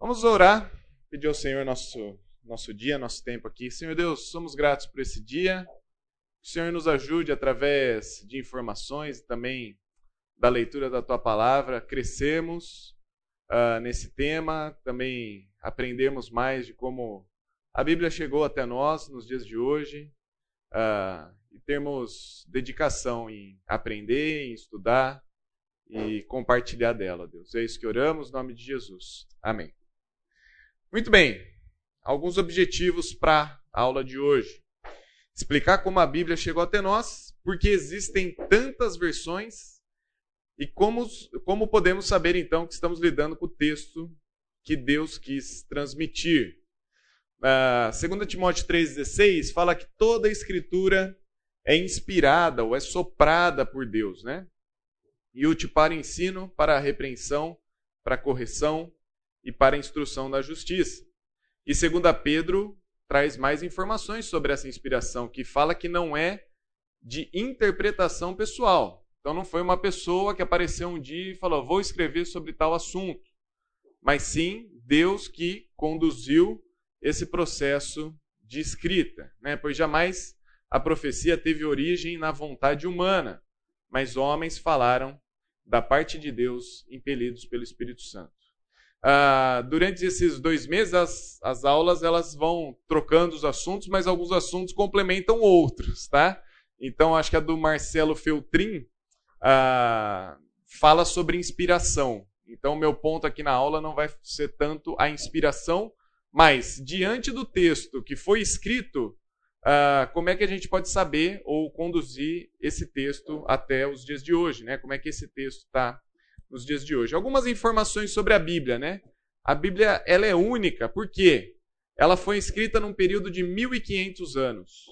Vamos orar, pedir ao Senhor nosso, nosso dia, nosso tempo aqui. Senhor Deus, somos gratos por esse dia. Que o Senhor nos ajude através de informações e também da leitura da tua palavra, crescermos uh, nesse tema, também aprendermos mais de como a Bíblia chegou até nós nos dias de hoje uh, e termos dedicação em aprender, em estudar e compartilhar dela, Deus. É isso que oramos, em nome de Jesus. Amém. Muito bem, alguns objetivos para a aula de hoje. Explicar como a Bíblia chegou até nós, porque existem tantas versões e como, como podemos saber então que estamos lidando com o texto que Deus quis transmitir. Uh, 2 Timóteo 3,16 fala que toda a escritura é inspirada ou é soprada por Deus, né? E útil para ensino, para repreensão, para correção, e para a instrução da justiça. E segunda Pedro traz mais informações sobre essa inspiração, que fala que não é de interpretação pessoal. Então não foi uma pessoa que apareceu um dia e falou: "Vou escrever sobre tal assunto", mas sim Deus que conduziu esse processo de escrita, né? Pois jamais a profecia teve origem na vontade humana, mas homens falaram da parte de Deus, impelidos pelo Espírito Santo. Uh, durante esses dois meses, as, as aulas elas vão trocando os assuntos, mas alguns assuntos complementam outros, tá? Então, acho que a do Marcelo Feltrin uh, fala sobre inspiração. Então, meu ponto aqui na aula não vai ser tanto a inspiração, mas diante do texto que foi escrito, uh, como é que a gente pode saber ou conduzir esse texto até os dias de hoje, né? Como é que esse texto está nos dias de hoje. Algumas informações sobre a Bíblia, né? A Bíblia ela é única, por quê? Ela foi escrita num período de 1500 anos.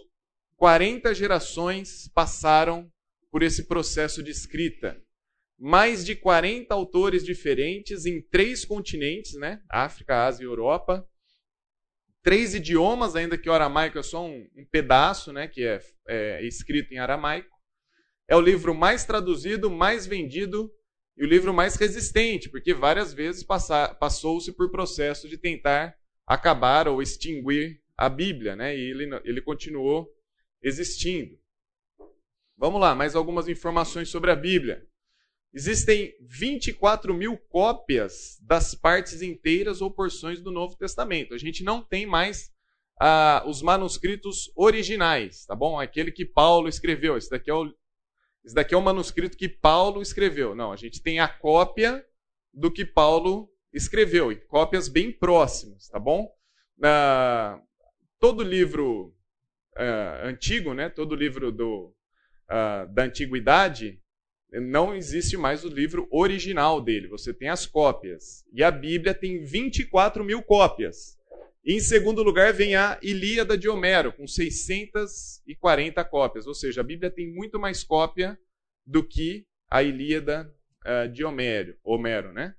40 gerações passaram por esse processo de escrita. Mais de 40 autores diferentes em três continentes, né? África, Ásia e Europa. Três idiomas, ainda que o aramaico é só um, um pedaço, né? Que é, é escrito em aramaico. É o livro mais traduzido, mais vendido e o livro mais resistente, porque várias vezes passou-se por processo de tentar acabar ou extinguir a Bíblia, né? e ele, ele continuou existindo. Vamos lá, mais algumas informações sobre a Bíblia. Existem 24 mil cópias das partes inteiras ou porções do Novo Testamento. A gente não tem mais ah, os manuscritos originais, tá bom? Aquele que Paulo escreveu. Esse daqui é o isso daqui é um manuscrito que Paulo escreveu. Não, a gente tem a cópia do que Paulo escreveu, e cópias bem próximas, tá bom? Todo livro uh, antigo, né, todo livro do, da antiguidade, não existe mais o livro original dele, você tem as cópias. E a Bíblia tem 24 mil cópias. Em segundo lugar vem a Ilíada de Homero, com 640 cópias. Ou seja, a Bíblia tem muito mais cópia do que a Ilíada uh, de Homero, Homero né?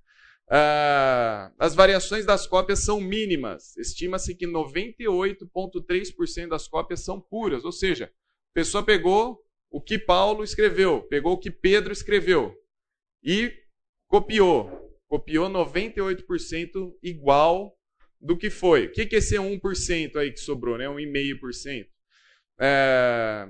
Uh, as variações das cópias são mínimas. Estima-se que 98,3% das cópias são puras. Ou seja, a pessoa pegou o que Paulo escreveu, pegou o que Pedro escreveu e copiou. Copiou 98% igual do que foi. O que é esse 1% aí que sobrou, né? 1,5%? É,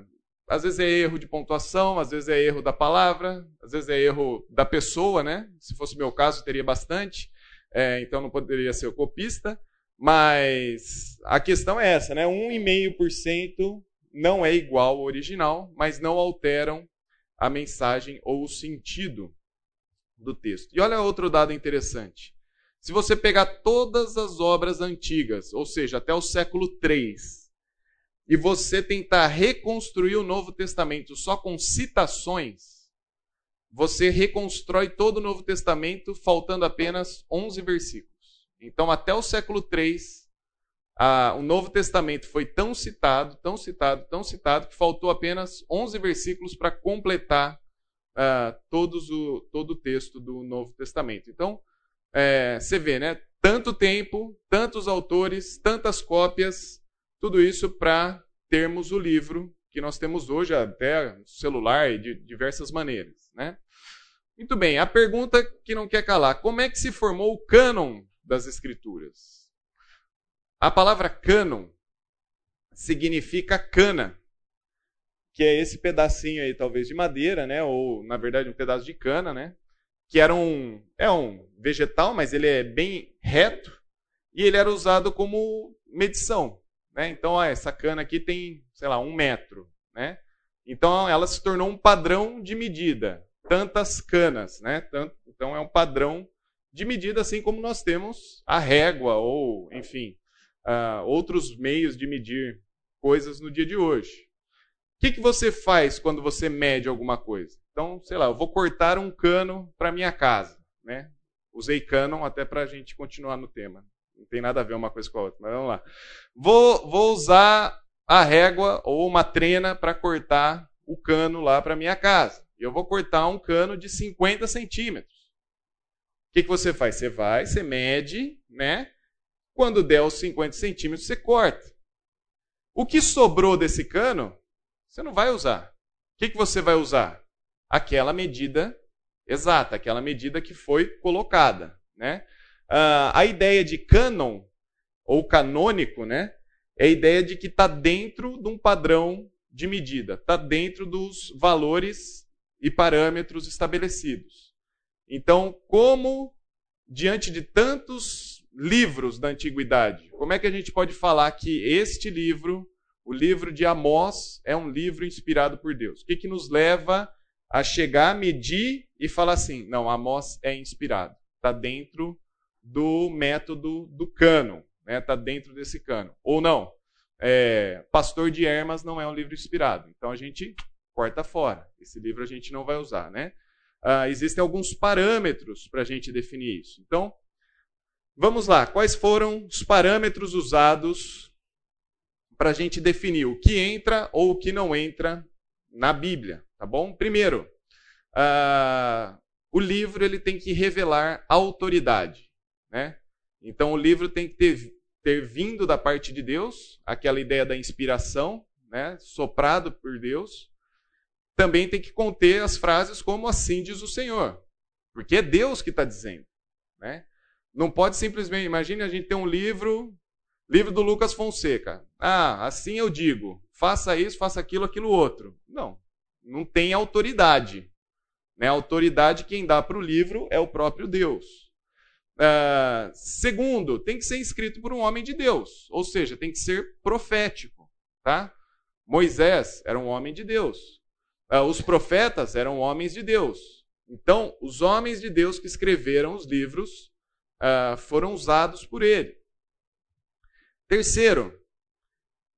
às vezes é erro de pontuação, às vezes é erro da palavra, às vezes é erro da pessoa, né? Se fosse meu caso, teria bastante, é, então não poderia ser o copista. Mas a questão é essa, né? 1,5% não é igual ao original, mas não alteram a mensagem ou o sentido do texto. E olha outro dado interessante. Se você pegar todas as obras antigas, ou seja, até o século 3, e você tentar reconstruir o Novo Testamento só com citações, você reconstrói todo o Novo Testamento faltando apenas 11 versículos. Então, até o século 3, a, o Novo Testamento foi tão citado, tão citado, tão citado, que faltou apenas 11 versículos para completar uh, todos o, todo o texto do Novo Testamento. Então, é, você vê, né? Tanto tempo, tantos autores, tantas cópias, tudo isso para termos o livro que nós temos hoje, até celular e de diversas maneiras, né? Muito bem, a pergunta que não quer calar: como é que se formou o cânon das Escrituras. A palavra cânon significa cana, que é esse pedacinho aí, talvez de madeira, né? Ou, na verdade, um pedaço de cana, né? Que era um, é um vegetal, mas ele é bem reto e ele era usado como medição, né? Então, ó, essa cana aqui tem, sei lá, um metro, né? Então, ela se tornou um padrão de medida. Tantas canas, né? Então, é um padrão de medida, assim como nós temos a régua ou, enfim, uh, outros meios de medir coisas no dia de hoje. O que, que você faz quando você mede alguma coisa? Então, sei lá, eu vou cortar um cano para minha casa, né? Usei canon até para a gente continuar no tema. Não tem nada a ver uma coisa com a outra, mas vamos lá. Vou, vou usar a régua ou uma trena para cortar o cano lá para minha casa. Eu vou cortar um cano de 50 centímetros. O que, que você faz? Você vai, você mede, né? Quando der os 50 centímetros, você corta. O que sobrou desse cano, você não vai usar. O que, que você vai usar? Aquela medida exata, aquela medida que foi colocada. Né? Uh, a ideia de cânon, ou canônico, né, é a ideia de que está dentro de um padrão de medida, está dentro dos valores e parâmetros estabelecidos. Então, como diante de tantos livros da antiguidade. Como é que a gente pode falar que este livro, o livro de Amós, é um livro inspirado por Deus? O que, que nos leva a chegar, medir e falar assim: não, Amós é inspirado. Está dentro do método do cano, está né? Tá dentro desse cano. Ou não, é, Pastor de Hermas não é um livro inspirado. Então a gente corta fora. Esse livro a gente não vai usar, né? Ah, existem alguns parâmetros para a gente definir isso. Então, Vamos lá, quais foram os parâmetros usados para a gente definir o que entra ou o que não entra na Bíblia, tá bom? Primeiro, uh, o livro ele tem que revelar autoridade, né? Então o livro tem que ter, ter vindo da parte de Deus, aquela ideia da inspiração, né? Soprado por Deus. Também tem que conter as frases como assim diz o Senhor, porque é Deus que está dizendo, né? Não pode simplesmente, imagine a gente ter um livro, livro do Lucas Fonseca. Ah, assim eu digo, faça isso, faça aquilo, aquilo outro. Não, não tem autoridade. Né? A autoridade quem dá para o livro é o próprio Deus. Uh, segundo, tem que ser escrito por um homem de Deus, ou seja, tem que ser profético. Tá? Moisés era um homem de Deus. Uh, os profetas eram homens de Deus. Então, os homens de Deus que escreveram os livros uh, foram usados por ele. Terceiro,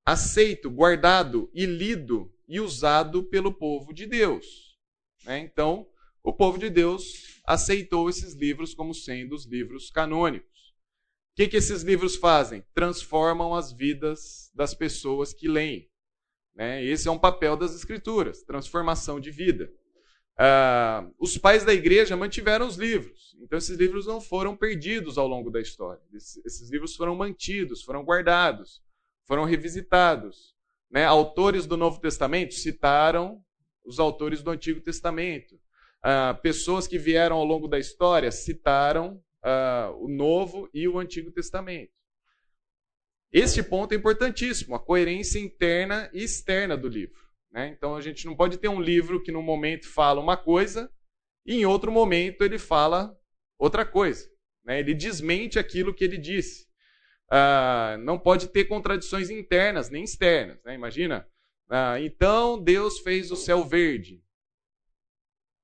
aceito, guardado e lido e usado pelo povo de Deus. Né? Então, o povo de Deus aceitou esses livros como sendo os livros canônicos. O que, que esses livros fazem? Transformam as vidas das pessoas que leem. Né? Esse é um papel das Escrituras transformação de vida. Ah, os pais da igreja mantiveram os livros. Então, esses livros não foram perdidos ao longo da história. Esses livros foram mantidos, foram guardados, foram revisitados. Né? Autores do Novo Testamento citaram os autores do Antigo Testamento. Ah, pessoas que vieram ao longo da história citaram ah, o Novo e o Antigo Testamento. Este ponto é importantíssimo, a coerência interna e externa do livro. Né? Então a gente não pode ter um livro que num momento fala uma coisa e em outro momento ele fala outra coisa. Né? Ele desmente aquilo que ele disse. Ah, não pode ter contradições internas nem externas. Né? Imagina, ah, então Deus fez o céu verde.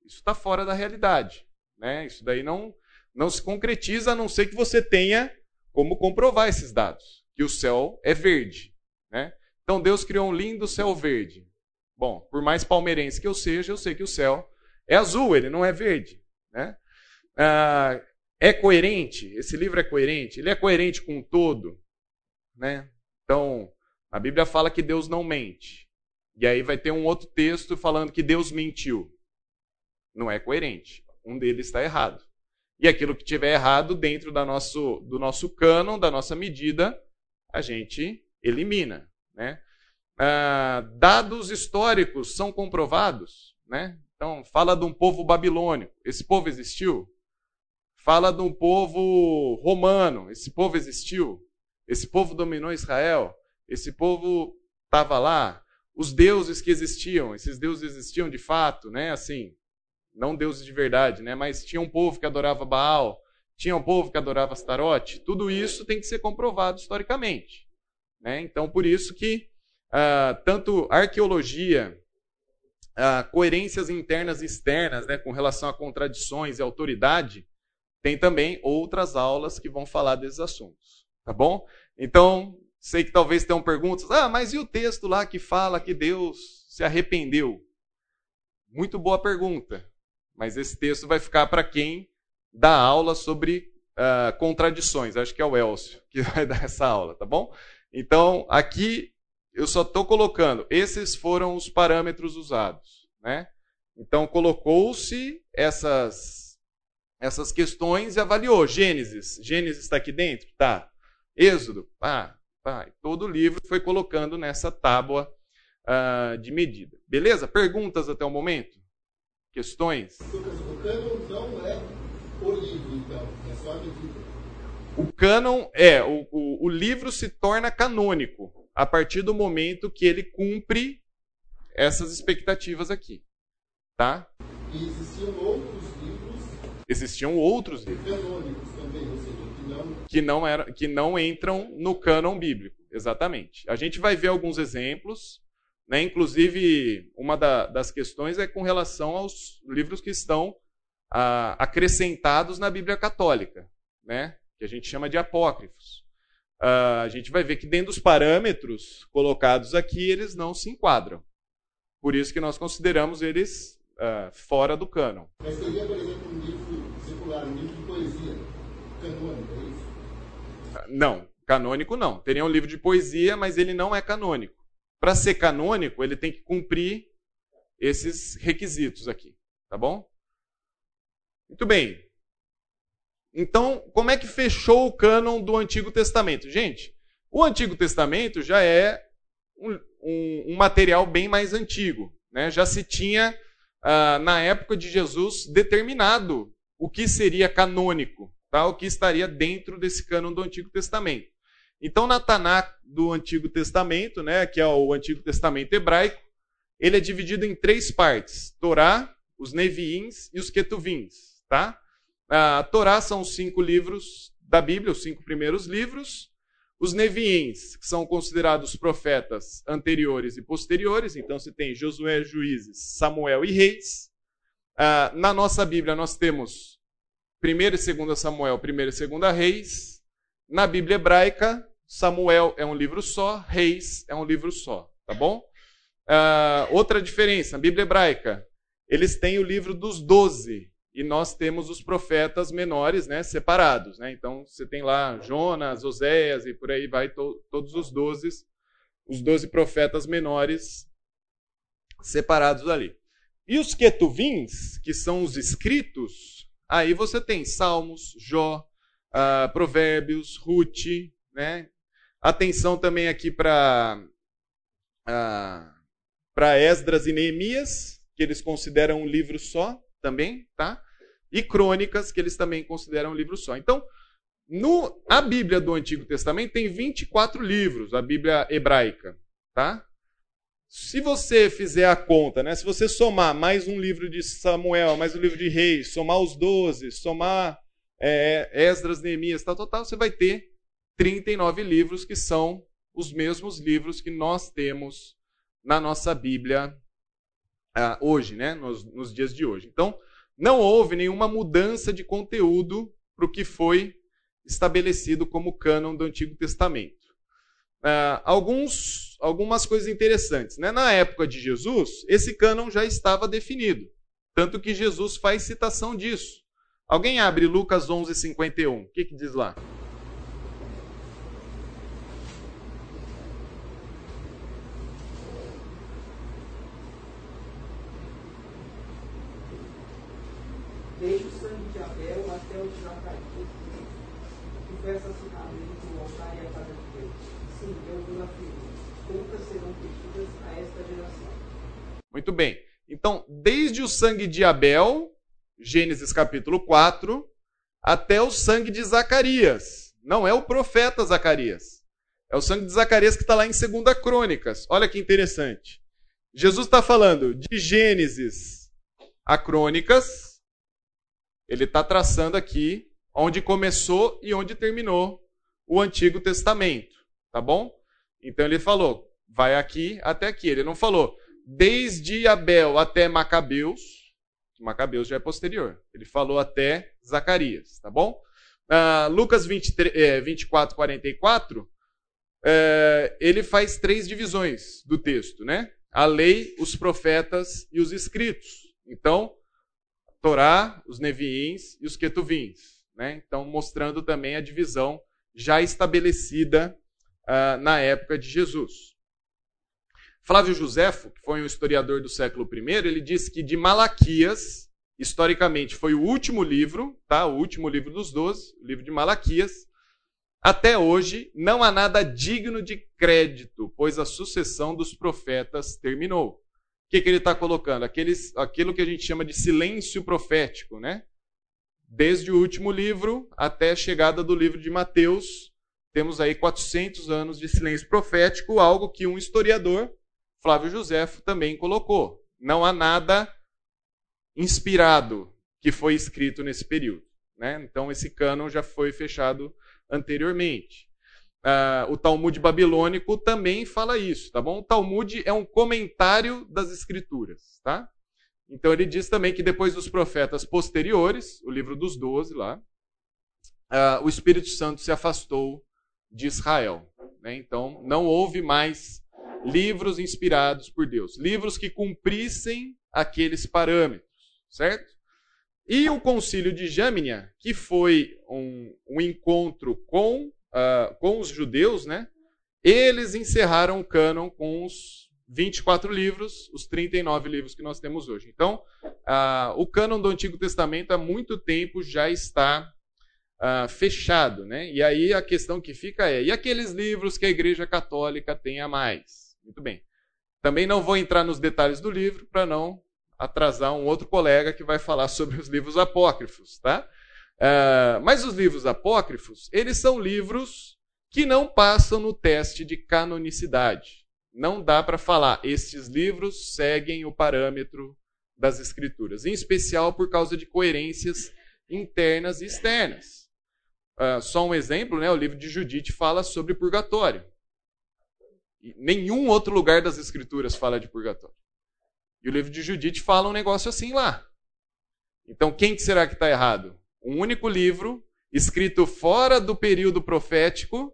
Isso está fora da realidade. Né? Isso daí não, não se concretiza a não ser que você tenha como comprovar esses dados, que o céu é verde. Né? Então Deus criou um lindo céu verde. Bom, por mais palmeirense que eu seja, eu sei que o céu é azul, ele não é verde. Né? Ah, é coerente? Esse livro é coerente? Ele é coerente com o todo? Né? Então, a Bíblia fala que Deus não mente. E aí vai ter um outro texto falando que Deus mentiu. Não é coerente. Um deles está errado. E aquilo que tiver errado dentro da nosso, do nosso cânon, da nossa medida, a gente elimina. Né? Ah, dados históricos são comprovados, né? Então, fala de um povo babilônico. Esse povo existiu? fala de um povo romano. Esse povo existiu? Esse povo dominou Israel? Esse povo estava lá? Os deuses que existiam, esses deuses existiam de fato, né? Assim, não deuses de verdade, né? Mas tinha um povo que adorava Baal, tinha um povo que adorava Astarote. Tudo isso tem que ser comprovado historicamente. Né? Então, por isso que uh, tanto arqueologia, uh, coerências internas e externas, né, com relação a contradições e autoridade, tem também outras aulas que vão falar desses assuntos. Tá bom? Então, sei que talvez tenham perguntas. Ah, mas e o texto lá que fala que Deus se arrependeu? Muito boa pergunta. Mas esse texto vai ficar para quem dá aula sobre uh, contradições. Acho que é o Elcio que vai dar essa aula, tá bom? Então, aqui eu só estou colocando, esses foram os parâmetros usados. Né? Então, colocou-se essas, essas questões e avaliou. Gênesis, Gênesis está aqui dentro? Tá. Êxodo? Ah, tá. Todo o livro foi colocando nessa tábua uh, de medida. Beleza? Perguntas até o momento? Questões? O cânon não é o livro, então, é só a medida. O cânon é, o, o, o livro se torna canônico a partir do momento que ele cumpre essas expectativas aqui. Tá? E existiam outros livros. Existiam outros livros. Canônicos também, ou seja, que não. Que não, era, que não entram no cânon bíblico. Exatamente. A gente vai ver alguns exemplos. Né? Inclusive, uma da, das questões é com relação aos livros que estão ah, acrescentados na Bíblia Católica, né? que a gente chama de apócrifos uh, a gente vai ver que dentro dos parâmetros colocados aqui, eles não se enquadram. Por isso que nós consideramos eles uh, fora do cânon. Mas seria, por exemplo, um livro secular, um livro de poesia canônico, é isso? Uh, não, canônico não. Teria um livro de poesia, mas ele não é canônico. Para ser canônico, ele tem que cumprir esses requisitos aqui, tá bom? Muito bem. Então, como é que fechou o cânon do Antigo Testamento? Gente, o Antigo Testamento já é um, um, um material bem mais antigo. Né? Já se tinha, ah, na época de Jesus, determinado o que seria canônico, tá? o que estaria dentro desse cânon do Antigo Testamento. Então, na Tanakh do Antigo Testamento, né, que é o Antigo Testamento hebraico, ele é dividido em três partes: Torá, os Neviins e os Ketuvins. Tá? A Torá são os cinco livros da Bíblia, os cinco primeiros livros. Os Neviins, que são considerados profetas anteriores e posteriores, então se tem Josué, Juízes, Samuel e Reis. Ah, na nossa Bíblia nós temos 1 e 2 Samuel, 1 e 2 Reis. Na Bíblia hebraica, Samuel é um livro só, Reis é um livro só, tá bom? Ah, outra diferença, na Bíblia hebraica, eles têm o livro dos doze, e nós temos os profetas menores, né, separados, né? Então você tem lá Jonas, Oséias e por aí vai to todos os doze, os doze profetas menores separados ali. E os ketuvins, que são os escritos, aí você tem Salmos, Jó, uh, Provérbios, Ruth, né? Atenção também aqui para uh, ah, para Esdras e Neemias, que eles consideram um livro só, também, tá? E crônicas, que eles também consideram um livro só. Então, no, a Bíblia do Antigo Testamento tem 24 livros, a Bíblia hebraica, tá? Se você fizer a conta, né, se você somar mais um livro de Samuel, mais um livro de Reis, somar os 12, somar é, Esdras, Neemias, tal, total, você vai ter 39 livros que são os mesmos livros que nós temos na nossa Bíblia uh, hoje, né, nos, nos dias de hoje. Então, não houve nenhuma mudança de conteúdo para o que foi estabelecido como cânon do Antigo Testamento. Uh, alguns, algumas coisas interessantes. Né? Na época de Jesus, esse cânon já estava definido. Tanto que Jesus faz citação disso. Alguém abre Lucas 11, 51. O que, que diz lá? Desde o sangue de Abel até o de Zacarias, que foi assassinado a casa de Deus. Sim, eu vos afirmo, contas serão pedidas a esta geração. Muito bem. Então, desde o sangue de Abel, Gênesis capítulo 4, até o sangue de Zacarias. Não é o profeta Zacarias. É o sangue de Zacarias que está lá em 2 Crônicas. Olha que interessante. Jesus está falando de Gênesis a Crônicas. Ele está traçando aqui onde começou e onde terminou o Antigo Testamento. Tá bom? Então ele falou, vai aqui até aqui. Ele não falou desde Abel até Macabeus. Macabeus já é posterior. Ele falou até Zacarias, tá bom? Uh, Lucas 23, é, 24, 44, é, ele faz três divisões do texto, né? A lei, os profetas e os escritos. Então, Torá, os Neviins e os Ketuvins. Né? Então, mostrando também a divisão já estabelecida uh, na época de Jesus. Flávio Josefo, que foi um historiador do século I, ele disse que de Malaquias, historicamente, foi o último livro, tá? o último livro dos doze, o livro de Malaquias, até hoje, não há nada digno de crédito, pois a sucessão dos profetas terminou. O que, que ele está colocando? Aqueles, aquilo que a gente chama de silêncio profético, né? Desde o último livro até a chegada do livro de Mateus, temos aí 400 anos de silêncio profético, algo que um historiador, Flávio Josefo, também colocou. Não há nada inspirado que foi escrito nesse período. Né? Então, esse cânon já foi fechado anteriormente. Uh, o Talmud babilônico também fala isso, tá bom? O Talmud é um comentário das escrituras, tá? Então ele diz também que depois dos profetas posteriores, o livro dos doze lá, uh, o Espírito Santo se afastou de Israel. Né? Então não houve mais livros inspirados por Deus, livros que cumprissem aqueles parâmetros, certo? E o concílio de Jâmnia, que foi um, um encontro com, uh, com os judeus, né? eles encerraram o cânon com os 24 livros, os 39 livros que nós temos hoje. Então, uh, o cânon do Antigo Testamento há muito tempo já está uh, fechado. Né? E aí a questão que fica é: e aqueles livros que a Igreja Católica tem a mais? Muito bem. Também não vou entrar nos detalhes do livro para não atrasar um outro colega que vai falar sobre os livros apócrifos, tá? Uh, mas os livros apócrifos, eles são livros que não passam no teste de canonicidade. Não dá para falar, estes livros seguem o parâmetro das escrituras, em especial por causa de coerências internas e externas. Uh, só um exemplo, né? o livro de Judite fala sobre purgatório. Nenhum outro lugar das escrituras fala de purgatório. E o livro de Judite fala um negócio assim lá. Então, quem que será que está errado? Um único livro, escrito fora do período profético,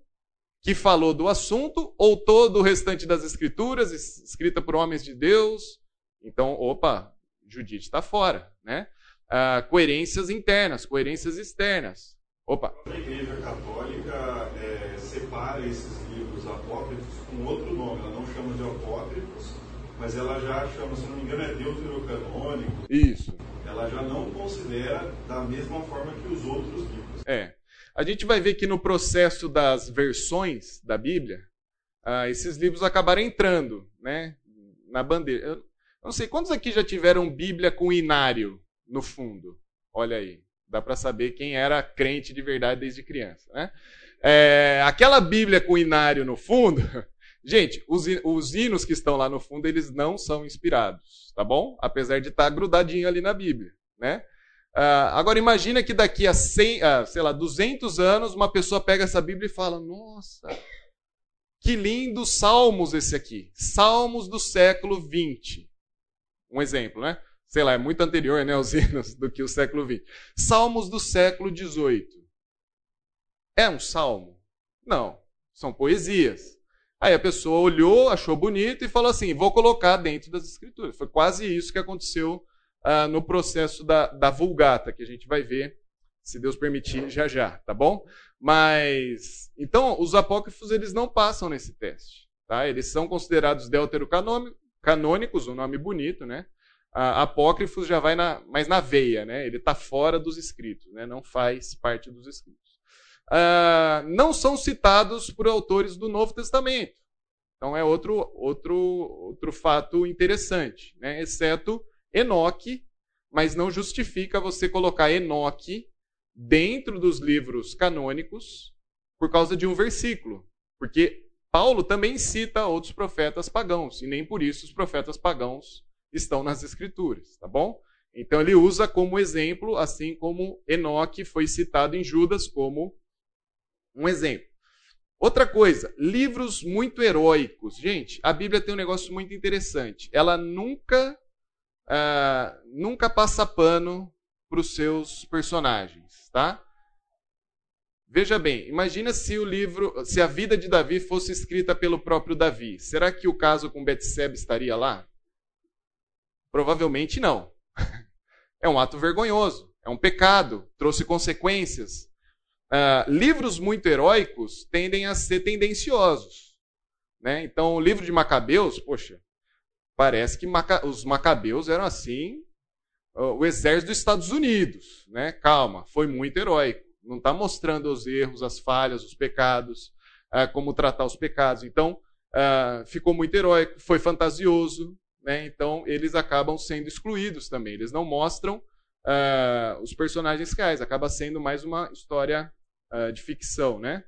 que falou do assunto, ou todo o restante das escrituras, escrita por homens de Deus. Então, opa, Judite está fora. Né? Ah, coerências internas, coerências externas. Opa. A Igreja Católica é, separa esses livros apócrifos com outro nome, ela não chama de apócrifos, mas ela já chama, se não me engano, é deuterocanônico. Isso. Ela já não considera da mesma forma que os outros livros. É. A gente vai ver que no processo das versões da Bíblia, ah, esses livros acabaram entrando né, na bandeira. Eu não sei, quantos aqui já tiveram Bíblia com inário no fundo? Olha aí, dá para saber quem era crente de verdade desde criança. Né? É, aquela Bíblia com inário no fundo Gente, os, os hinos que estão lá no fundo, eles não são inspirados, tá bom? Apesar de estar grudadinho ali na Bíblia, né? Uh, agora imagina que daqui a 100, uh, sei lá, 200 anos, uma pessoa pega essa Bíblia e fala, nossa, que lindo Salmos esse aqui. Salmos do século 20. Um exemplo, né? Sei lá, é muito anterior, né, aos hinos do que o século 20. Salmos do século 18. É um salmo? Não, são poesias. Aí a pessoa olhou, achou bonito e falou assim: vou colocar dentro das escrituras. Foi quase isso que aconteceu uh, no processo da, da Vulgata, que a gente vai ver, se Deus permitir, já já, tá bom? Mas, então, os apócrifos eles não passam nesse teste. Tá? Eles são considerados deuterocanônicos, um nome bonito, né? Uh, apócrifos já vai na, mais na veia, né? Ele está fora dos escritos, né? não faz parte dos escritos uh, não são citados por autores do Novo Testamento. Então é outro, outro, outro fato interessante, né? exceto Enoque, mas não justifica você colocar Enoque dentro dos livros canônicos por causa de um versículo. Porque Paulo também cita outros profetas pagãos, e nem por isso os profetas pagãos estão nas Escrituras, tá bom? Então ele usa como exemplo, assim como Enoque foi citado em Judas como um exemplo. Outra coisa, livros muito heróicos. Gente, a Bíblia tem um negócio muito interessante. Ela nunca, uh, nunca passa pano para os seus personagens, tá? Veja bem, imagina se o livro, se a vida de Davi fosse escrita pelo próprio Davi. Será que o caso com Betseba estaria lá? Provavelmente não. É um ato vergonhoso, é um pecado, trouxe consequências. Uh, livros muito heróicos tendem a ser tendenciosos. Né? Então, o livro de Macabeus, poxa, parece que Maca os Macabeus eram assim, o exército dos Estados Unidos. Né? Calma, foi muito heróico não está mostrando os erros, as falhas, os pecados, uh, como tratar os pecados. Então, uh, ficou muito heróico, foi fantasioso, né? então eles acabam sendo excluídos também. Eles não mostram uh, os personagens reais, acaba sendo mais uma história de ficção. Né?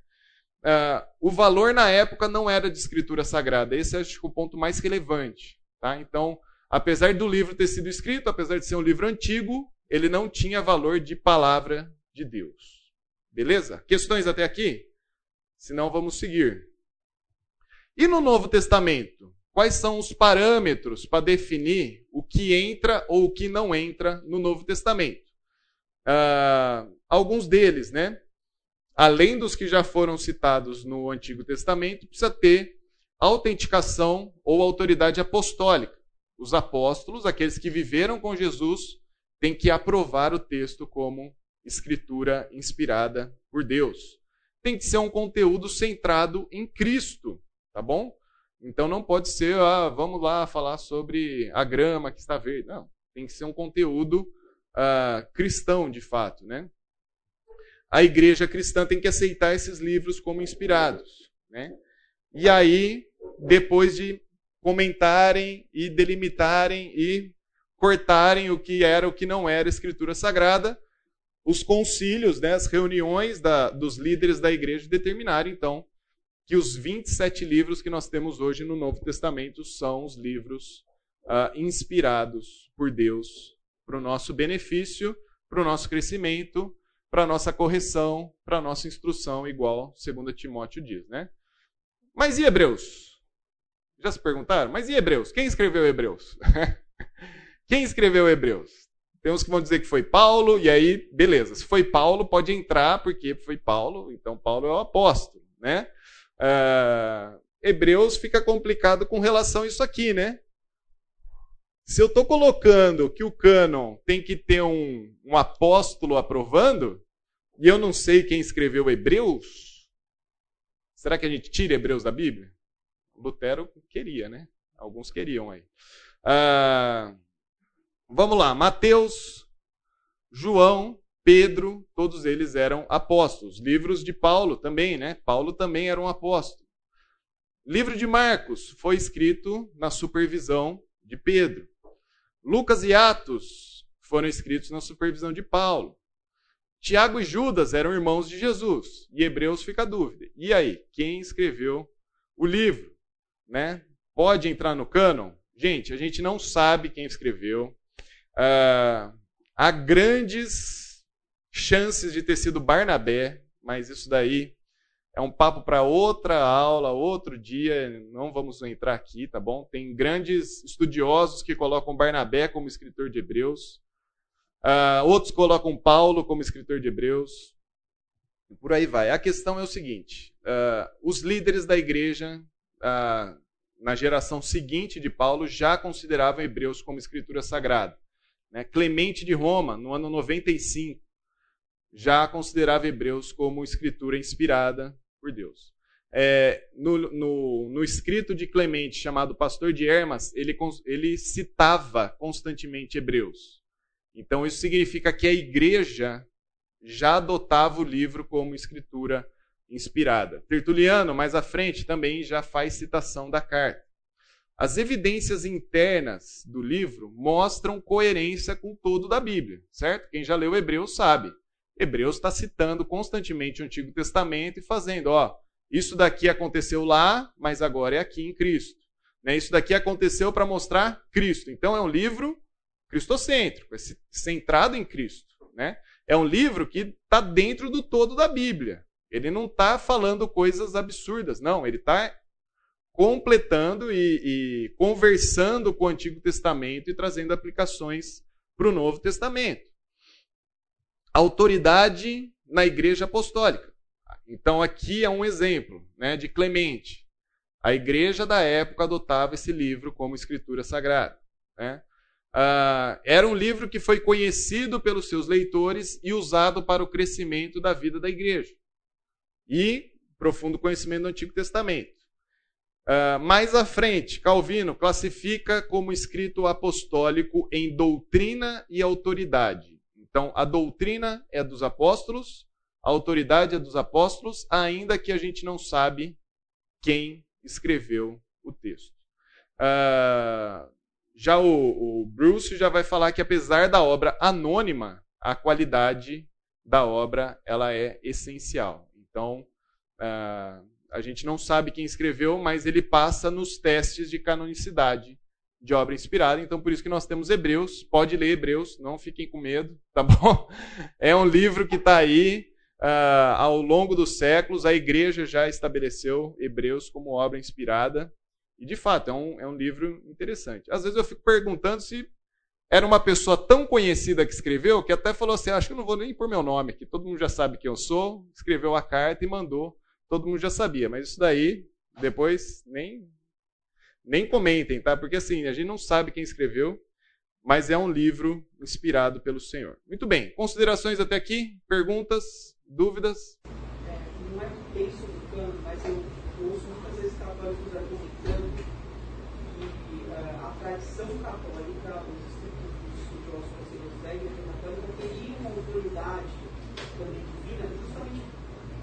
o valor na época não era de escritura sagrada, esse é acho, o ponto mais relevante. Tá? Então, apesar do livro ter sido escrito, apesar de ser um livro antigo, ele não tinha valor de palavra de Deus. Beleza? Questões até aqui? Se não, vamos seguir. E no Novo Testamento? Quais são os parâmetros para definir o que entra ou o que não entra no Novo Testamento? Uh, alguns deles, né? Além dos que já foram citados no Antigo Testamento, precisa ter autenticação ou autoridade apostólica. Os apóstolos, aqueles que viveram com Jesus, têm que aprovar o texto como escritura inspirada por Deus. Tem que ser um conteúdo centrado em Cristo, tá bom? Então não pode ser, ah, vamos lá falar sobre a grama que está verde. Não, tem que ser um conteúdo uh, cristão, de fato, né? A igreja cristã tem que aceitar esses livros como inspirados, né? E aí, depois de comentarem e delimitarem e cortarem o que era o que não era escritura sagrada, os concílios, né, as reuniões da, dos líderes da igreja determinaram, então, que os 27 livros que nós temos hoje no Novo Testamento são os livros uh, inspirados por Deus para o nosso benefício, para o nosso crescimento, para nossa correção, para nossa instrução, igual 2 Timóteo diz. Né? Mas e Hebreus? Já se perguntaram? Mas e Hebreus? Quem escreveu Hebreus? Quem escreveu Hebreus? Tem uns que vão dizer que foi Paulo, e aí, beleza. Se foi Paulo, pode entrar, porque foi Paulo, então Paulo é o apóstolo, né? Uh, Hebreus fica complicado com relação a isso aqui, né? Se eu estou colocando que o cânon tem que ter um, um apóstolo aprovando, e eu não sei quem escreveu Hebreus, será que a gente tira Hebreus da Bíblia? Lutero queria, né? Alguns queriam aí. Uh, Vamos lá, Mateus, João, Pedro, todos eles eram apóstolos. Livros de Paulo também, né? Paulo também era um apóstolo. Livro de Marcos foi escrito na supervisão de Pedro. Lucas e Atos foram escritos na supervisão de Paulo. Tiago e Judas eram irmãos de Jesus. E Hebreus fica a dúvida. E aí, quem escreveu o livro? Né? Pode entrar no cânon? Gente, a gente não sabe quem escreveu. Uh, há grandes chances de ter sido Barnabé, mas isso daí é um papo para outra aula, outro dia, não vamos entrar aqui, tá bom? Tem grandes estudiosos que colocam Barnabé como escritor de Hebreus, uh, outros colocam Paulo como escritor de Hebreus, por aí vai. A questão é o seguinte: uh, os líderes da igreja, uh, na geração seguinte de Paulo, já consideravam Hebreus como escritura sagrada. Né? Clemente de Roma, no ano 95, já considerava Hebreus como escritura inspirada por Deus. É, no, no, no, escrito de Clemente, chamado Pastor de Hermas, ele, ele citava constantemente Hebreus. Então, isso significa que a igreja já adotava o livro como escritura inspirada. Tertuliano, mais à frente, também já faz citação da carta. As evidências internas do livro mostram coerência com todo da Bíblia, certo? Quem já leu Hebreus sabe. Hebreus está citando constantemente o Antigo Testamento e fazendo, ó, isso daqui aconteceu lá, mas agora é aqui em Cristo. Né? Isso daqui aconteceu para mostrar Cristo. Então é um livro cristocêntrico, centrado em Cristo. Né? É um livro que está dentro do todo da Bíblia. Ele não está falando coisas absurdas, não. Ele está completando e, e, conversando com o Antigo Testamento e trazendo aplicações para o Novo Testamento. Autoridade na Igreja Apostólica. Então, aqui é um exemplo né, de Clemente. A igreja da época adotava esse livro como escritura sagrada. Né? Uh, era um livro que foi conhecido pelos seus leitores e usado para o crescimento da vida da igreja. E profundo conhecimento do Antigo Testamento. Uh, mais à frente, Calvino classifica como escrito apostólico em doutrina e autoridade. Então, a doutrina é dos apóstolos, a autoridade é dos apóstolos, ainda que a gente não sabe quem escreveu o texto. Uh, já o, o, Bruce já vai falar que apesar da obra anônima, a qualidade da obra ela é essencial. Então, uh, a gente não sabe quem escreveu, mas ele passa nos testes de canonicidade de obra inspirada. Então, por isso que nós temos Hebreus. Pode ler Hebreus, não fiquem com medo, tá bom? É um livro que está aí. Uh, ao longo dos séculos, a igreja já estabeleceu Hebreus como obra inspirada. E de fato, é um, é um livro interessante. Às vezes eu fico perguntando se era uma pessoa tão conhecida que escreveu que até falou assim: acho que eu não vou nem pôr meu nome aqui, todo mundo já sabe quem eu sou. Escreveu a carta e mandou, todo mundo já sabia. Mas isso daí, depois, nem, nem comentem, tá? Porque assim, a gente não sabe quem escreveu, mas é um livro inspirado pelo Senhor. Muito bem, considerações até aqui? Perguntas? Dúvidas? É, não é bem sobre o cano, mas eu ouço muitas vezes católicos tradição católica, os estudiosos conselheiros da Igreja Católica teriam uma autoridade também divina, justamente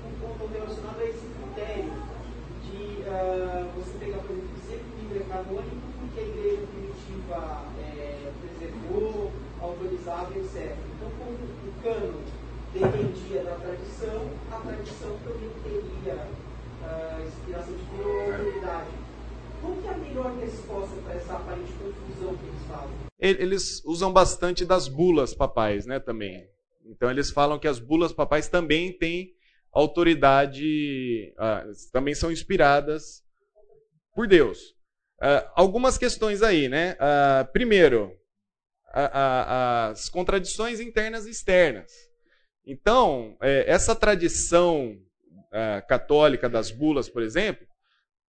um ponto relacionado a esse critério de uh, você pegar, por exemplo, sempre o livro é canônico porque a Igreja primitiva é, preservou, autorizava, etc. Então, como o cano dependia da tradição, a tradição também teria uh, inspiração de ou autoridade. Qual que é a melhor resposta para essa aparente confusão que eles fazem? Eles usam bastante das bulas papais, né, também. Então eles falam que as bulas papais também têm autoridade, ah, também são inspiradas por Deus. Ah, algumas questões aí, né? Ah, primeiro, as contradições internas e externas. Então, é, essa tradição ah, católica das bulas, por exemplo,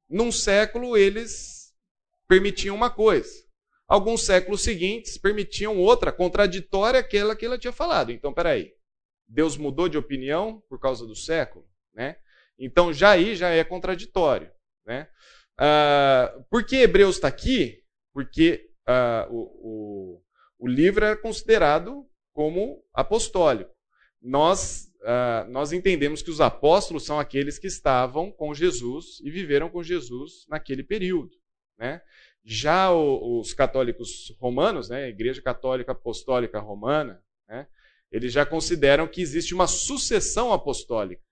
num século eles permitiam uma coisa. Alguns séculos seguintes permitiam outra, contraditória àquela que ela tinha falado. Então, peraí, Deus mudou de opinião por causa do século? Né? Então, já aí já é contraditório. Né? Ah, por que Hebreus está aqui? Porque ah, o, o, o livro é considerado como apostólico. Nós uh, nós entendemos que os apóstolos são aqueles que estavam com Jesus e viveram com Jesus naquele período. Né? Já o, os católicos romanos, né, a Igreja Católica Apostólica Romana, né, eles já consideram que existe uma sucessão apostólica.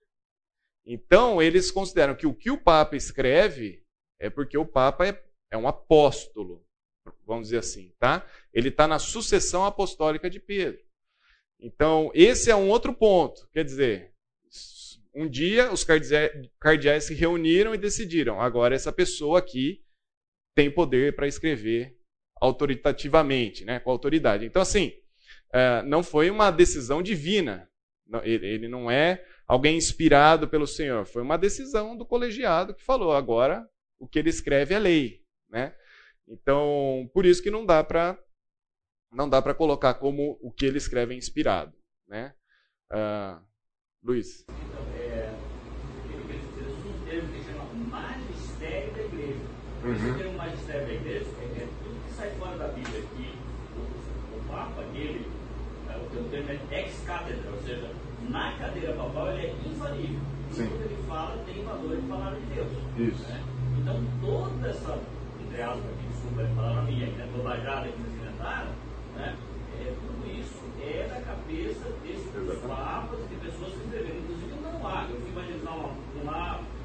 Então, eles consideram que o que o Papa escreve é porque o Papa é, é um apóstolo, vamos dizer assim, tá? Ele está na sucessão apostólica de Pedro. Então, esse é um outro ponto. Quer dizer, um dia os cardeais se reuniram e decidiram: agora essa pessoa aqui tem poder para escrever autoritativamente, né, com autoridade. Então, assim, é, não foi uma decisão divina. Ele não é alguém inspirado pelo Senhor. Foi uma decisão do colegiado que falou: agora o que ele escreve é lei. Né? Então, por isso que não dá para não dá para colocar como o que ele escreve é inspirado. Né? Uh, Luiz. Então, é, ele usa um termo que chama magistério da igreja. Uhum. Esse termo magistério da igreja é, é, tudo que sai fora da Bíblia, que o, o Papa dele, é, o termo é ex-cátedra, ou seja, na cadeira papal ele é infalível. Sim. Tudo que ele fala tem valor de palavra de Deus. Isso. Né? Então toda essa, entre aspas, aqui, desculpa, a palavra minha, né, bobajada que vocês inventaram, né? É, tudo isso é da cabeça desses papas,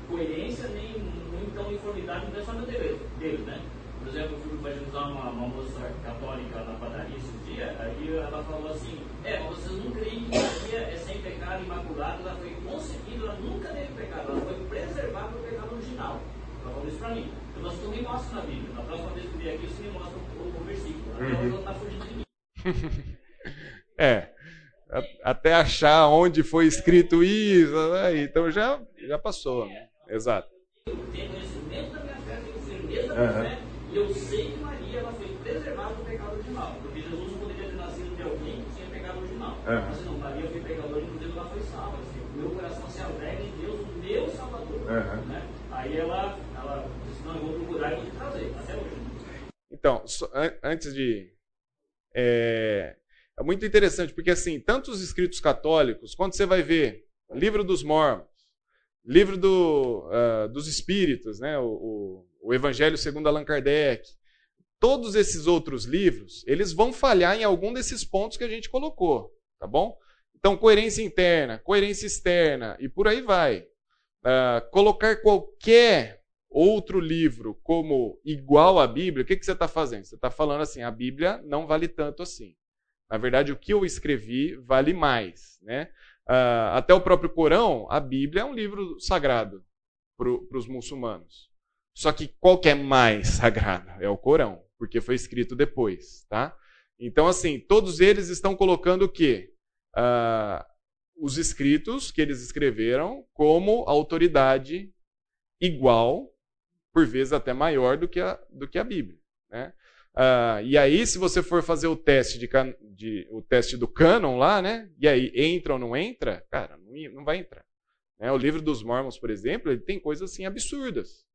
coerência nem, nem então uniformidade no pensamento deles, deles né? Por exemplo, eu fui evangelizar uma, uma moça católica na padaria esses dias, aí ela falou assim, é, mas vocês não creem que Maria é sem pecado, imaculada, ela foi concebida, ela nunca teve pecado, ela foi preservada do pecado original. Ela falou isso para mim. Eu então, você me mostra na Bíblia. Na próxima vez que eu vier aqui, você me mostra o, o versículo. Até uhum. ela está fugindo de mim. é até achar onde foi escrito isso, né? então já, já passou. Né? Exato. Eu tenho conhecimento da minha fé, tenho certeza da minha fé, e eu sei que Maria ela foi preservada do pecado original, porque Jesus não poderia ter nascido de alguém sem pecado original. Uhum. Mas não, Maria foi pecadora, inclusive ela foi salva. Assim, o meu coração se alegra em Deus, o meu Salvador. Uhum. Né? Aí ela, ela disse, não, eu vou procurar e vou te trazer, até hoje. Então, so, an antes de é, é muito interessante, porque assim, tanto os escritos católicos, quando você vai ver livro dos mormons, livro do, uh, dos espíritos, né, o, o, o, Evangelho segundo Allan Kardec, todos esses outros livros, eles vão falhar em algum desses pontos que a gente colocou, tá bom? Então, coerência interna, coerência externa e por aí vai. Uh, colocar qualquer outro livro como igual à Bíblia, o que, que você está fazendo? Você está falando assim, a Bíblia não vale tanto assim. Na verdade, o que eu escrevi vale mais. Né? Uh, até o próprio Corão, a Bíblia é um livro sagrado para os muçulmanos. Só que qual que é mais sagrado? É o Corão, porque foi escrito depois. Tá? Então, assim, todos eles estão colocando o quê? Uh, os escritos que eles escreveram como autoridade igual, por vezes até maior do que a, do que a Bíblia. Né? Uh, e aí, se você for fazer o teste, de, de, o teste do canon lá, né? E aí, entra ou não entra? Cara, não, não vai entrar. Né? O livro dos Mormons, por exemplo, ele tem coisas assim absurdas.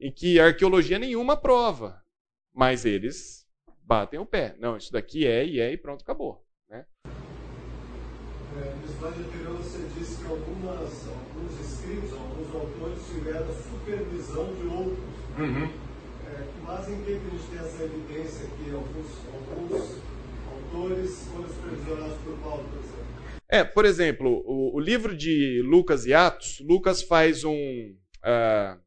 Em que a arqueologia nenhuma prova. Mas eles batem o pé. Não, isso daqui é e é e pronto, acabou. Né? É, no slide anterior você disse que algumas, alguns escritos, alguns autores tiveram supervisão de outros. Uhum. Mas em que a gente tem essa evidência que alguns, alguns autores foram supervisionados por Paulo, por exemplo? É, por exemplo, o, o, livro de Lucas e Atos, Lucas faz um. Uh,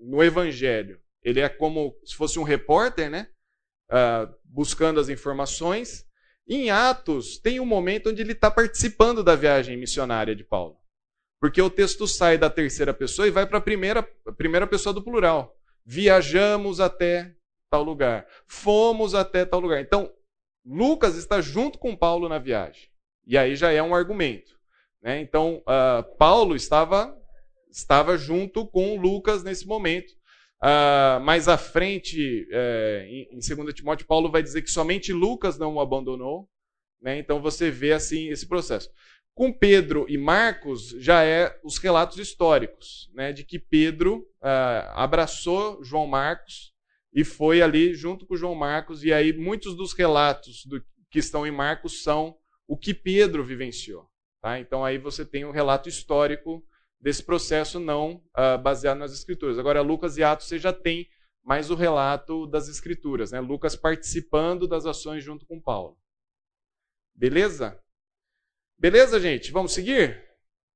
no Evangelho, ele é como se fosse um repórter, né? Uh, buscando as informações. Em Atos, tem um momento onde ele está participando da viagem missionária de Paulo. Porque o texto sai da terceira pessoa e vai para a primeira, primeira pessoa do plural viajamos até tal lugar, fomos até tal lugar. Então, Lucas está junto com Paulo na viagem. E aí já é um argumento. Né? Então, uh, Paulo estava, estava junto com Lucas nesse momento. Uh, mais à frente, uh, em, em 2 Timóteo, Paulo vai dizer que somente Lucas não o abandonou. Né? Então você vê assim esse processo. Com Pedro e Marcos já é os relatos históricos, né, de que Pedro uh, abraçou João Marcos e foi ali junto com João Marcos, e aí muitos dos relatos do, que estão em Marcos são o que Pedro vivenciou. Tá? Então aí você tem um relato histórico desse processo não uh, baseado nas escrituras. Agora, Lucas e Atos você já tem mais o relato das escrituras, né? Lucas participando das ações junto com Paulo. Beleza? Beleza, gente? Vamos seguir?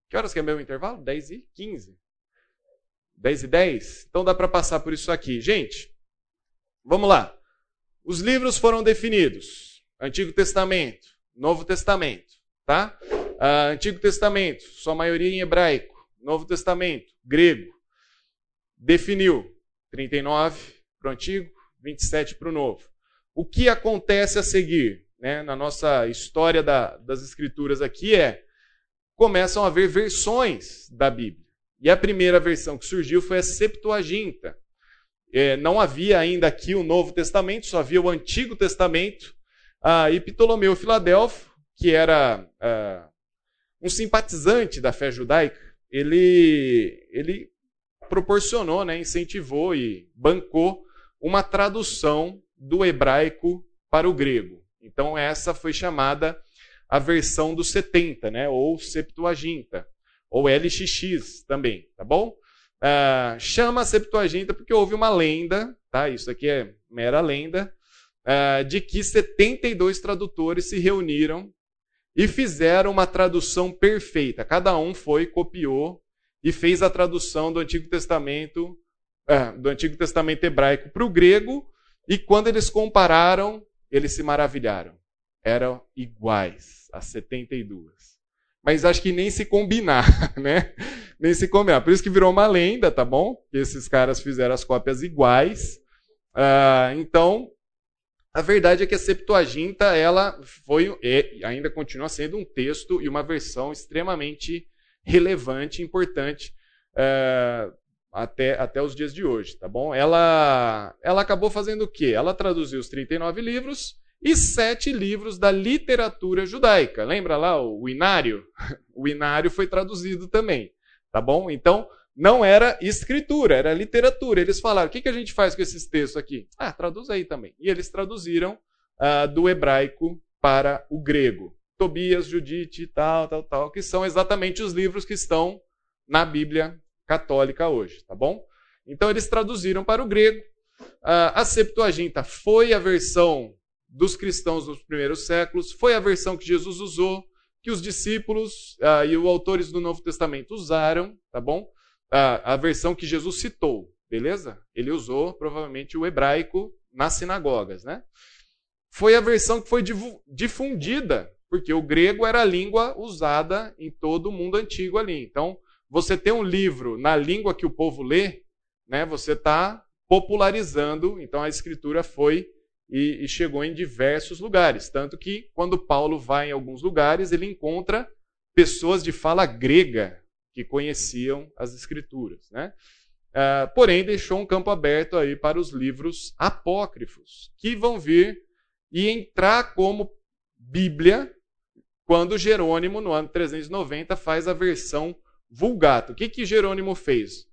Que horas que é meu intervalo? 10 e 15. 10 e 10? Então dá para passar por isso aqui. Gente, vamos lá. Os livros foram definidos. Antigo Testamento, Novo Testamento, tá? Uh, Antigo Testamento, sua maioria em hebraico. Novo Testamento, grego. Definiu 39 para o Antigo, 27 para o Novo. O que acontece a seguir? né, na nossa história da, das Escrituras aqui é: começam a haver versões da Bíblia. E a primeira versão que surgiu foi a Septuaginta. É, não havia ainda aqui o Novo Testamento, só havia o Antigo Testamento. Ah, e Ptolomeu Filadelfo, que era ah, um simpatizante da fé judaica, ele, ele proporcionou, né, incentivou e bancou uma tradução do hebraico para o grego. Então, essa foi chamada a versão dos 70, né? ou Septuaginta, ou LXX também, tá bom? Uh, chama Septuaginta porque houve uma lenda, tá? Isso aqui é mera lenda, uh, de que 72 tradutores se reuniram e fizeram uma tradução perfeita. Cada um foi, copiou e fez a tradução do Antigo Testamento, é, do Antigo Testamento hebraico para o grego, e quando eles compararam, eles se maravilharam. Eram iguais, as 72. Mas acho que nem se combinar, né? Nem se combinar. Por isso que virou uma lenda, tá bom? Que esses caras fizeram as cópias iguais. Uh, então, a verdade é que a Septuaginta, ela foi, e ainda continua sendo um texto e uma versão extremamente relevante, importante, uh, até, até os dias de hoje, tá bom? Ela, ela acabou fazendo o quê? Ela traduziu os 39 livros e sete livros da literatura judaica. Lembra lá o Inário? O Inário foi traduzido também, tá bom? Então, não era escritura, era literatura. Eles falaram: o que, que a gente faz com esses textos aqui? Ah, traduz aí também. E eles traduziram uh, do hebraico para o grego. Tobias, Judite, tal, tal, tal, que são exatamente os livros que estão na Bíblia católica hoje, tá bom? Então eles traduziram para o grego. Uh, a Septuaginta foi a versão dos cristãos dos primeiros séculos, foi a versão que Jesus usou, que os discípulos uh, e os autores do Novo Testamento usaram, tá bom? A, a versão que Jesus citou, beleza? Ele usou provavelmente o hebraico nas sinagogas, né? Foi a versão que foi difundida, porque o grego era a língua usada em todo o mundo antigo ali. Então, você tem um livro na língua que o povo lê, né? Você está popularizando. Então, a escritura foi e, e chegou em diversos lugares, tanto que quando Paulo vai em alguns lugares ele encontra pessoas de fala grega que conheciam as escrituras. Né? Uh, porém, deixou um campo aberto aí para os livros apócrifos, que vão vir e entrar como Bíblia quando Jerônimo, no ano 390, faz a versão Vulgata. O que, que Jerônimo fez?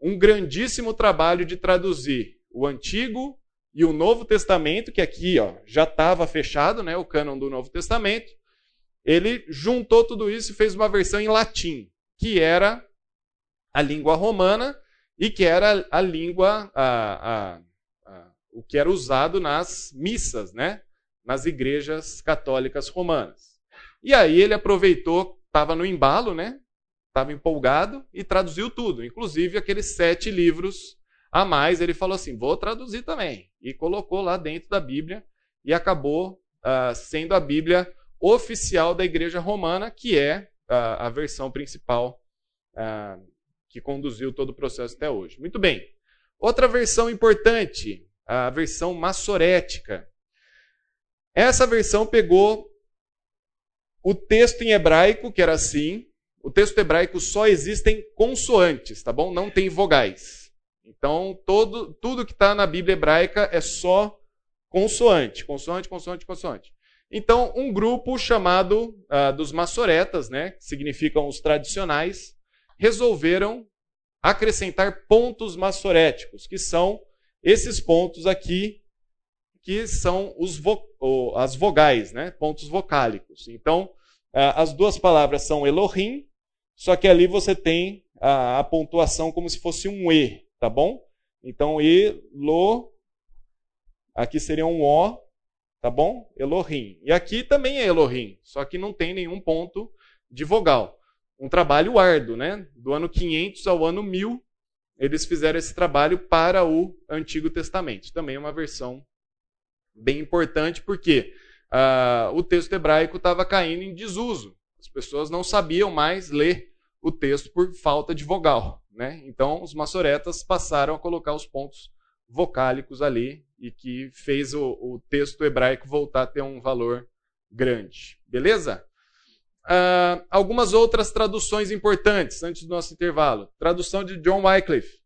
Um grandíssimo trabalho de traduzir o Antigo e o Novo Testamento, que aqui ó, já estava fechado, né, o cânon do Novo Testamento. Ele juntou tudo isso e fez uma versão em latim que era a língua romana e que era a língua, a, a, a, o que era usado nas missas, né? nas igrejas católicas romanas. E aí ele aproveitou, estava no embalo, né? Estava empolgado e traduziu tudo, inclusive aqueles sete livros a mais. Ele falou assim: vou traduzir também. E colocou lá dentro da Bíblia e acabou uh, sendo a Bíblia oficial da Igreja Romana, que é a, versão principal que conduziu todo o processo até hoje. Muito bem. Outra versão importante, a versão massorética. Essa versão pegou o texto em hebraico, que era assim. O texto hebraico só existem consoantes, tá bom? Não tem vogais. Então, todo, tudo que está na Bíblia hebraica é só consoante, consoante, consoante, consoante. Então, um grupo chamado uh, dos massoretas, né, que significam os tradicionais, resolveram acrescentar pontos massoréticos, que são esses pontos aqui, que são os vo as vogais, né, pontos vocálicos. Então, uh, as duas palavras são Elohim, só que ali você tem a, a pontuação como se fosse um E, tá bom? Então, Elo, aqui seria um O, Tá bom? Elohim. E aqui também é Elohim, só que não tem nenhum ponto de vogal. Um trabalho árduo, né? Do ano 500 ao ano 1000, eles fizeram esse trabalho para o Antigo Testamento. Também é uma versão bem importante, porque uh, o texto hebraico estava caindo em desuso. As pessoas não sabiam mais ler o texto por falta de vogal. Né? Então, os maçoretas passaram a colocar os pontos vocálicos ali e que fez o, o texto hebraico voltar a ter um valor grande. Beleza? Uh, algumas outras traduções importantes antes do nosso intervalo. Tradução de John Wycliffe.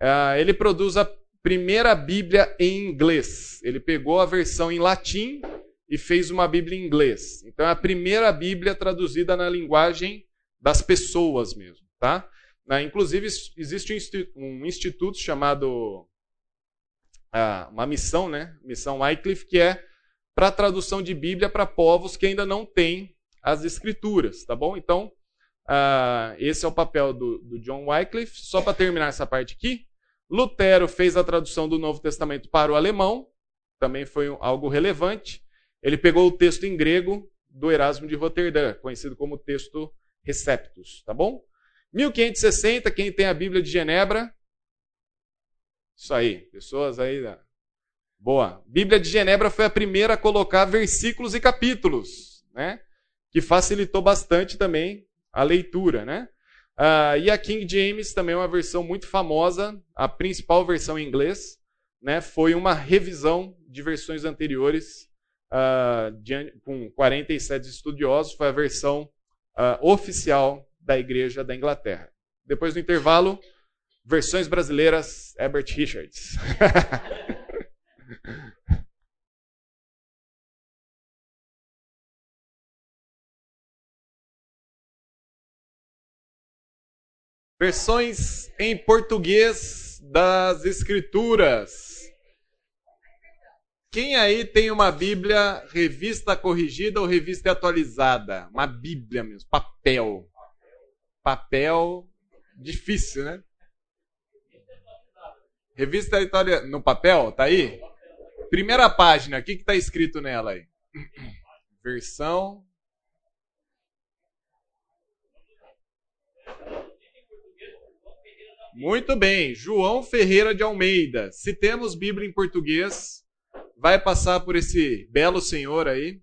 Uh, ele produz a primeira Bíblia em inglês. Ele pegou a versão em latim e fez uma Bíblia em inglês. Então é a primeira Bíblia traduzida na linguagem das pessoas mesmo, tá? Uh, inclusive existe um instituto chamado uma missão, né? Missão Wycliffe, que é para tradução de Bíblia para povos que ainda não têm as escrituras, tá bom? Então, uh, esse é o papel do, do John Wycliffe. Só para terminar essa parte aqui, Lutero fez a tradução do Novo Testamento para o alemão, também foi algo relevante. Ele pegou o texto em grego do Erasmo de Roterdã, conhecido como texto Receptus, tá bom? 1560, quem tem a Bíblia de Genebra? Isso aí, pessoas aí. Boa. Bíblia de Genebra foi a primeira a colocar versículos e capítulos, né? Que facilitou bastante também a leitura, né? Uh, e a King James também é uma versão muito famosa, a principal versão em inglês, né? Foi uma revisão de versões anteriores uh, de, com 47 estudiosos, foi a versão uh, oficial da Igreja da Inglaterra. Depois do intervalo, versões brasileiras, Herbert Richards. Versões em português das Escrituras. Quem aí tem uma Bíblia revista corrigida ou revista atualizada? Uma Bíblia mesmo, papel. Papel difícil, né? Revista atualizada no papel, tá aí? Primeira página, o que está escrito nela aí? Versão. Muito bem, João Ferreira de Almeida. Se temos Bíblia em português, vai passar por esse belo senhor aí.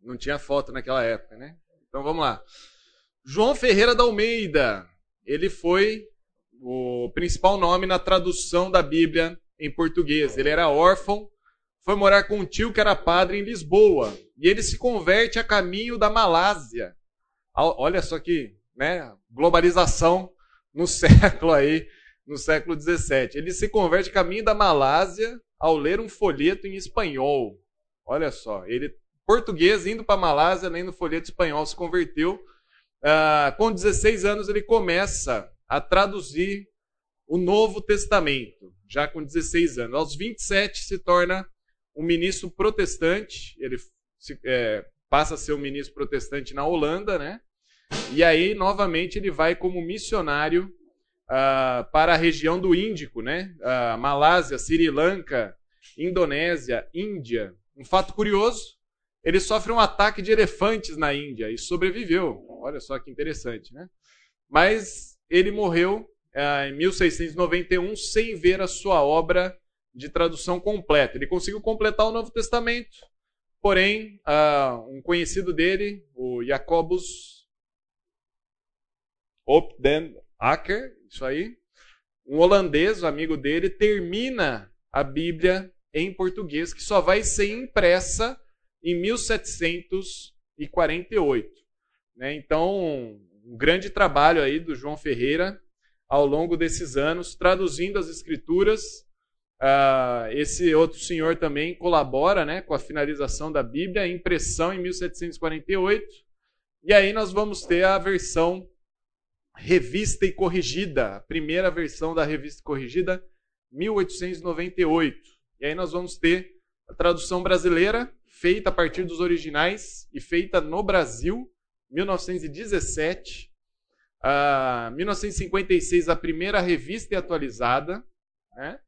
Não tinha foto naquela época, né? Então vamos lá. João Ferreira da Almeida. Ele foi o principal nome na tradução da Bíblia em português. Ele era órfão, foi morar com um tio que era padre em Lisboa. E ele se converte a caminho da Malásia. Olha só que né, globalização no século aí, no século 17. Ele se converte a caminho da Malásia ao ler um folheto em espanhol. Olha só, ele português indo para a Malásia lendo folheto espanhol se converteu. Ah, com 16 anos ele começa a traduzir o Novo Testamento, já com 16 anos. Aos 27 se torna um ministro protestante, ele se, é, passa a ser um ministro protestante na Holanda, né? E aí, novamente, ele vai como missionário uh, para a região do Índico, né? Uh, Malásia, Sri Lanka, Indonésia, Índia. Um fato curioso, ele sofre um ataque de elefantes na Índia e sobreviveu. Olha só que interessante, né? Mas ele morreu é, em 1691 sem ver a sua obra de tradução completa. Ele conseguiu completar o Novo Testamento, porém, uh, um conhecido dele, o Jacobus Op den Acker, isso aí, um holandês, amigo dele, termina a Bíblia em português, que só vai ser impressa em 1748. Né? Então, um grande trabalho aí do João Ferreira ao longo desses anos, traduzindo as escrituras. Uh, esse outro senhor também colabora né, com a finalização da Bíblia, impressão em 1748. E aí nós vamos ter a versão revista e corrigida, a primeira versão da revista corrigida, 1898. E aí nós vamos ter a tradução brasileira, feita a partir dos originais e feita no Brasil, 1917. Uh, 1956, a primeira revista é atualizada. Né?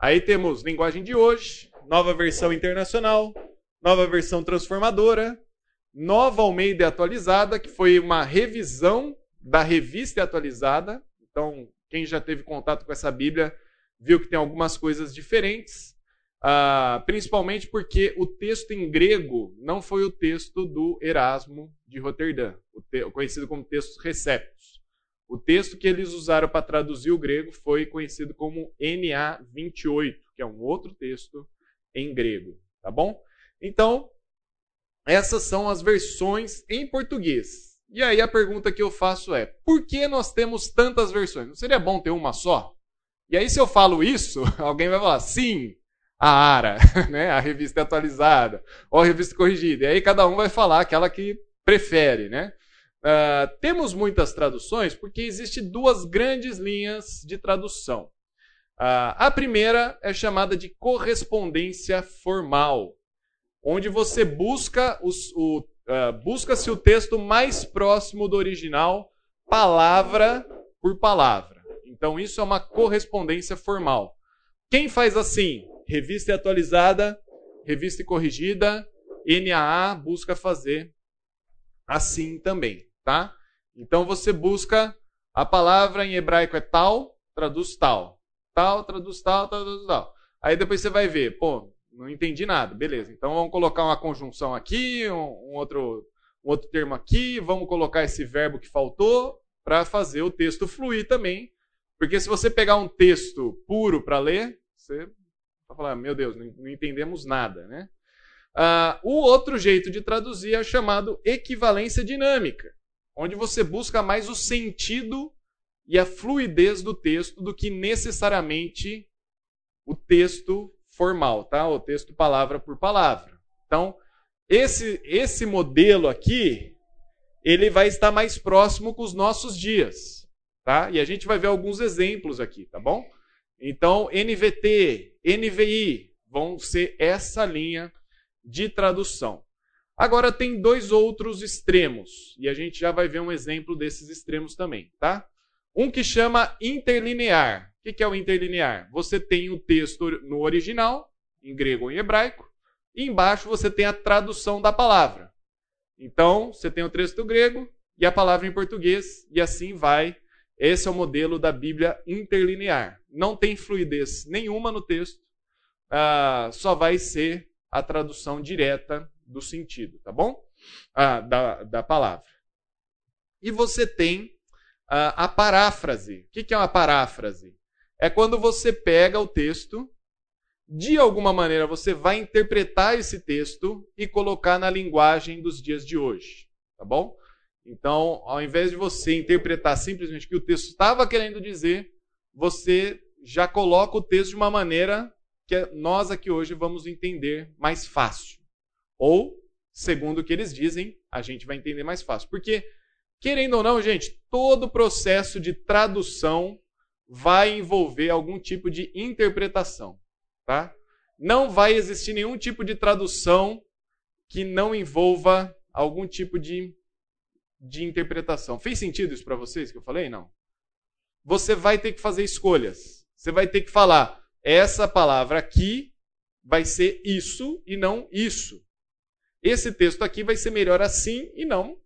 Aí temos linguagem de hoje, nova versão internacional, nova versão transformadora, nova Almeida atualizada, que foi uma revisão da revista atualizada. Então, quem já teve contato com essa Bíblia viu que tem algumas coisas diferentes. Uh, principalmente porque o texto em grego não foi o texto do Erasmo de Roterdã, conhecido como textos receptos. O texto que eles usaram para traduzir o grego foi conhecido como NA 28, que é um outro texto em grego, tá bom? Então, essas são as versões em português. E aí a pergunta que eu faço é: por que nós temos tantas versões? Não seria bom ter uma só? E aí, se eu falo isso, alguém vai falar: sim, a ARA, né? a revista atualizada, ou a revista corrigida. E aí cada um vai falar aquela que prefere, né? Uh, temos muitas traduções porque existem duas grandes linhas de tradução. Uh, a primeira é chamada de correspondência formal, onde você busca os, o, uh, busca-se o texto mais próximo do original, palavra por palavra. Então isso é uma correspondência formal. Quem faz assim? Revista atualizada, revista corrigida, NAA busca fazer assim também, tá? Então você busca a palavra em hebraico é tal, traduz tal. Tal, traduz tal, traduz tal. Aí depois você vai ver, pô, não entendi nada. Beleza, então vamos colocar uma conjunção aqui, um, um outro, um outro termo aqui, vamos colocar esse verbo que faltou para fazer o texto fluir também. Porque se você pegar um texto puro para ler, você vai falar, meu Deus, não, não entendemos nada, né? Ah, o outro jeito de traduzir é chamado equivalência dinâmica, onde você busca mais o sentido e a fluidez do texto do que necessariamente o texto formal, tá? O texto palavra por palavra. Então, esse esse modelo aqui, ele vai estar mais próximo com os nossos dias, tá? E a gente vai ver alguns exemplos aqui, tá bom? Então, NVT, NVI vão ser essa linha de tradução. Agora tem dois outros extremos, e a gente já vai ver um exemplo desses extremos também, tá? Um que chama interlinear. O que é o interlinear? Você tem o texto no original, em grego ou em hebraico, e embaixo você tem a tradução da palavra. Então, você tem o texto grego e a palavra em português, e assim vai. Esse é o modelo da Bíblia interlinear. Não tem fluidez nenhuma no texto, uh, só vai ser a tradução direta do sentido, tá bom? Ah, da, da palavra. E você tem ah, a paráfrase. O que é uma paráfrase? É quando você pega o texto, de alguma maneira você vai interpretar esse texto e colocar na linguagem dos dias de hoje, tá bom? Então, ao invés de você interpretar simplesmente o que o texto estava querendo dizer, você já coloca o texto de uma maneira que nós aqui hoje vamos entender mais fácil. Ou, segundo o que eles dizem, a gente vai entender mais fácil. Porque, querendo ou não, gente, todo processo de tradução vai envolver algum tipo de interpretação, tá? Não vai existir nenhum tipo de tradução que não envolva algum tipo de, de interpretação. Fez sentido isso para vocês que eu falei? Não. Você vai ter que fazer escolhas. Você vai ter que falar: essa palavra aqui vai ser isso e não isso. Esse texto aqui vai ser melhor assim e não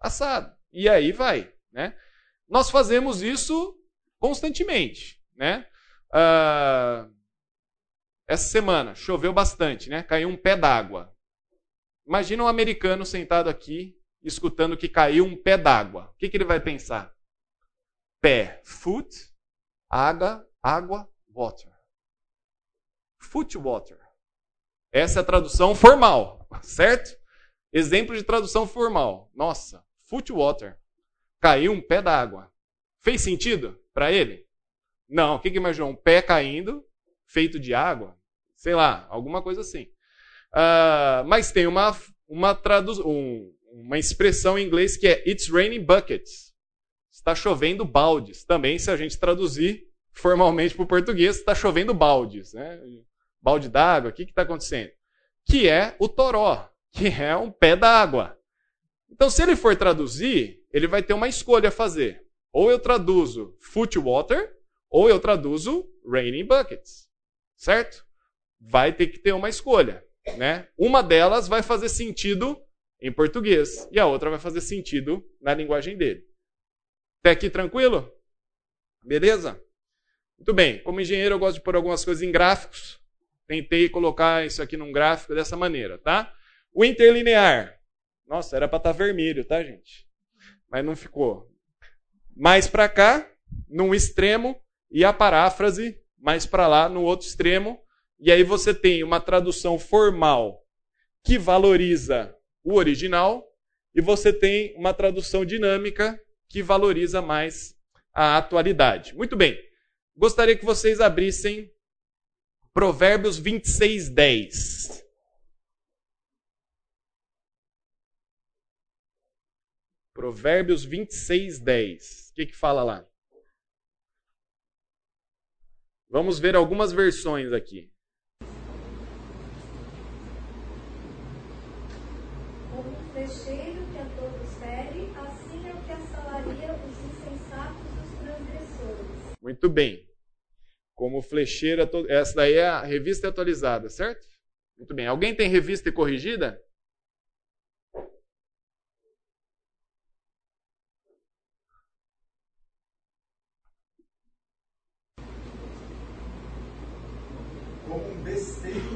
assado. E aí vai, né? Nós fazemos isso constantemente, né? Uh, essa semana choveu bastante, né? Caiu um pé d'água. Imagina um americano sentado aqui escutando que caiu um pé d'água. O que, que ele vai pensar? Pé, foot, água, água, water. Footwater. Essa é a tradução formal, certo? Exemplo de tradução formal. Nossa, footwater. Caiu um pé d'água. Fez sentido para ele? Não. O que, que imaginou? Um pé caindo, feito de água? Sei lá, alguma coisa assim. Uh, mas tem uma, uma, tradu um, uma expressão em inglês que é It's raining buckets. Está chovendo baldes. Também, se a gente traduzir formalmente para o português, está chovendo baldes. Né? balde d'água, o que está acontecendo? Que é o toró, que é um pé d'água. Então, se ele for traduzir, ele vai ter uma escolha a fazer. Ou eu traduzo foot water, ou eu traduzo raining buckets. Certo? Vai ter que ter uma escolha. Né? Uma delas vai fazer sentido em português e a outra vai fazer sentido na linguagem dele. Até aqui tranquilo? Beleza? Muito bem. Como engenheiro, eu gosto de pôr algumas coisas em gráficos. Tentei colocar isso aqui num gráfico dessa maneira, tá? O interlinear. Nossa, era para estar tá vermelho, tá, gente? Mas não ficou. Mais para cá, num extremo, e a paráfrase mais para lá, no outro extremo. E aí você tem uma tradução formal que valoriza o original, e você tem uma tradução dinâmica que valoriza mais a atualidade. Muito bem. Gostaria que vocês abrissem Provérbios 26, 10. Provérbios 26, 10. O que, que fala lá? Vamos ver algumas versões aqui. que a todos fere, assim é o que assalaria os insensatos transgressores. Muito bem. Como flecheiro, essa daí é a revista atualizada, certo? Muito bem. Alguém tem revista e corrigida? Como um besteiro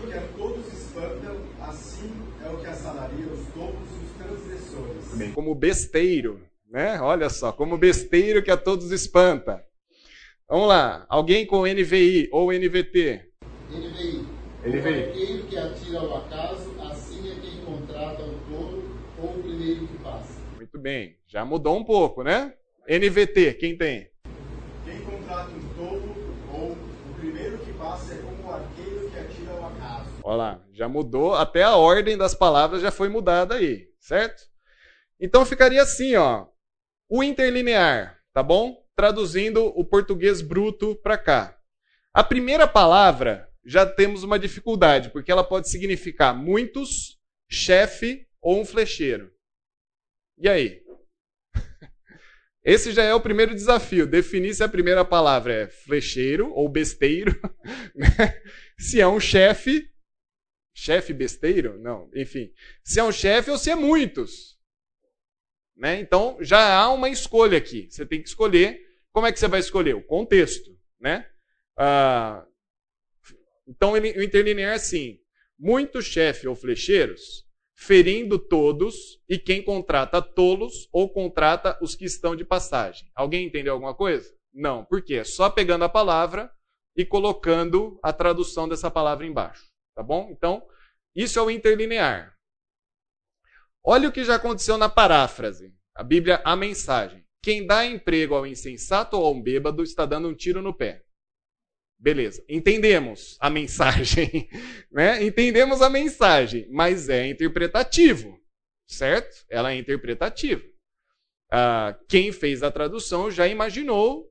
né? Olha só, como besteiro que a todos espanta. Vamos lá, alguém com NVI ou NVT? NVI. NVI. O arqueiro que atira ao acaso, assim é quem contrata o tolo ou o primeiro que passa. Muito bem, já mudou um pouco, né? NVT, quem tem? Quem contrata um tolo ou o primeiro que passa é como o arqueiro que atira ao acaso. Olha lá, já mudou, até a ordem das palavras já foi mudada aí, certo? Então ficaria assim, ó. O interlinear, tá bom? Traduzindo o português bruto para cá. A primeira palavra já temos uma dificuldade, porque ela pode significar muitos, chefe ou um flecheiro. E aí? Esse já é o primeiro desafio, definir se a primeira palavra é flecheiro ou besteiro, né? se é um chefe, chefe besteiro, não, enfim, se é um chefe ou se é muitos. Né? Então já há uma escolha aqui. Você tem que escolher. Como é que você vai escolher? O contexto. Né? Ah, então o interlinear é assim: muitos chefe ou flecheiros, ferindo todos, e quem contrata tolos ou contrata os que estão de passagem. Alguém entendeu alguma coisa? Não. Por quê? É só pegando a palavra e colocando a tradução dessa palavra embaixo. Tá bom? Então, isso é o interlinear. Olha o que já aconteceu na paráfrase. A Bíblia, a mensagem. Quem dá emprego ao insensato ou ao bêbado está dando um tiro no pé. Beleza, entendemos a mensagem, né? Entendemos a mensagem, mas é interpretativo, certo? Ela é interpretativa. Ah, quem fez a tradução já imaginou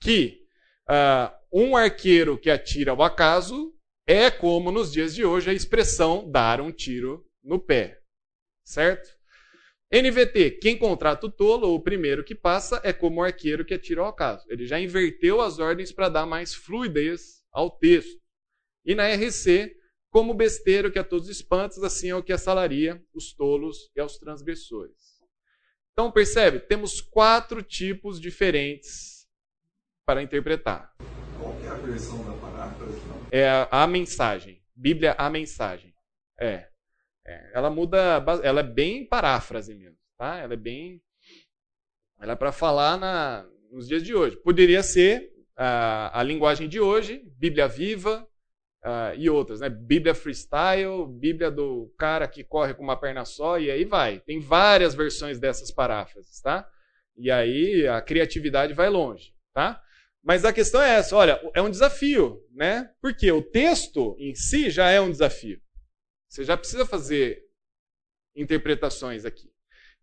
que ah, um arqueiro que atira ao acaso é como nos dias de hoje a expressão dar um tiro no pé certo? NVT, quem contrata o tolo, ou o primeiro que passa, é como o arqueiro que atira ao acaso. Ele já inverteu as ordens para dar mais fluidez ao texto. E na RC, como besteiro que a todos espantos, assim é o que assalaria os tolos e aos transgressores. Então, percebe? Temos quatro tipos diferentes para interpretar. Qual é a versão da paráfrase? É a, a mensagem. Bíblia, a mensagem. É. É, ela muda, ela é bem paráfrase mesmo, tá? Ela é bem, ela é para falar na, nos dias de hoje. Poderia ser a, a linguagem de hoje, Bíblia viva e outras, né? Bíblia freestyle, Bíblia do cara que corre com uma perna só e aí vai. Tem várias versões dessas paráfrases, tá? E aí a criatividade vai longe, tá? Mas a questão é essa, olha, é um desafio, né? Porque o texto em si já é um desafio. Você já precisa fazer interpretações aqui.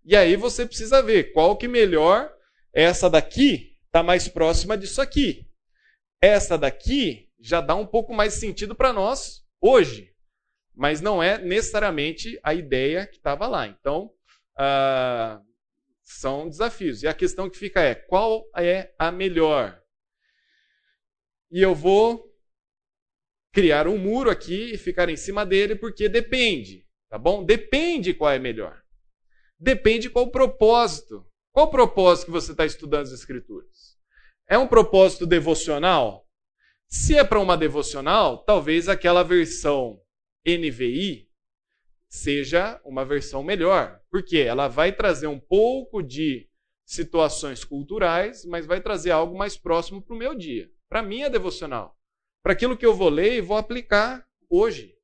E aí você precisa ver qual que melhor essa daqui está mais próxima disso aqui. Essa daqui já dá um pouco mais sentido para nós hoje, mas não é necessariamente a ideia que estava lá. Então, ah, são desafios. E a questão que fica é: qual é a melhor? E eu vou criar um muro aqui e ficar em cima dele, porque depende, tá bom? Depende qual é melhor. Depende qual o propósito. Qual o propósito que você está estudando as Escrituras? É um propósito devocional? Se é para uma devocional, talvez aquela versão NVI seja uma versão melhor, porque ela vai trazer um pouco de situações culturais, mas vai trazer algo mais próximo para o meu dia. Para mim é devocional para aquilo que eu vou ler e vou aplicar hoje,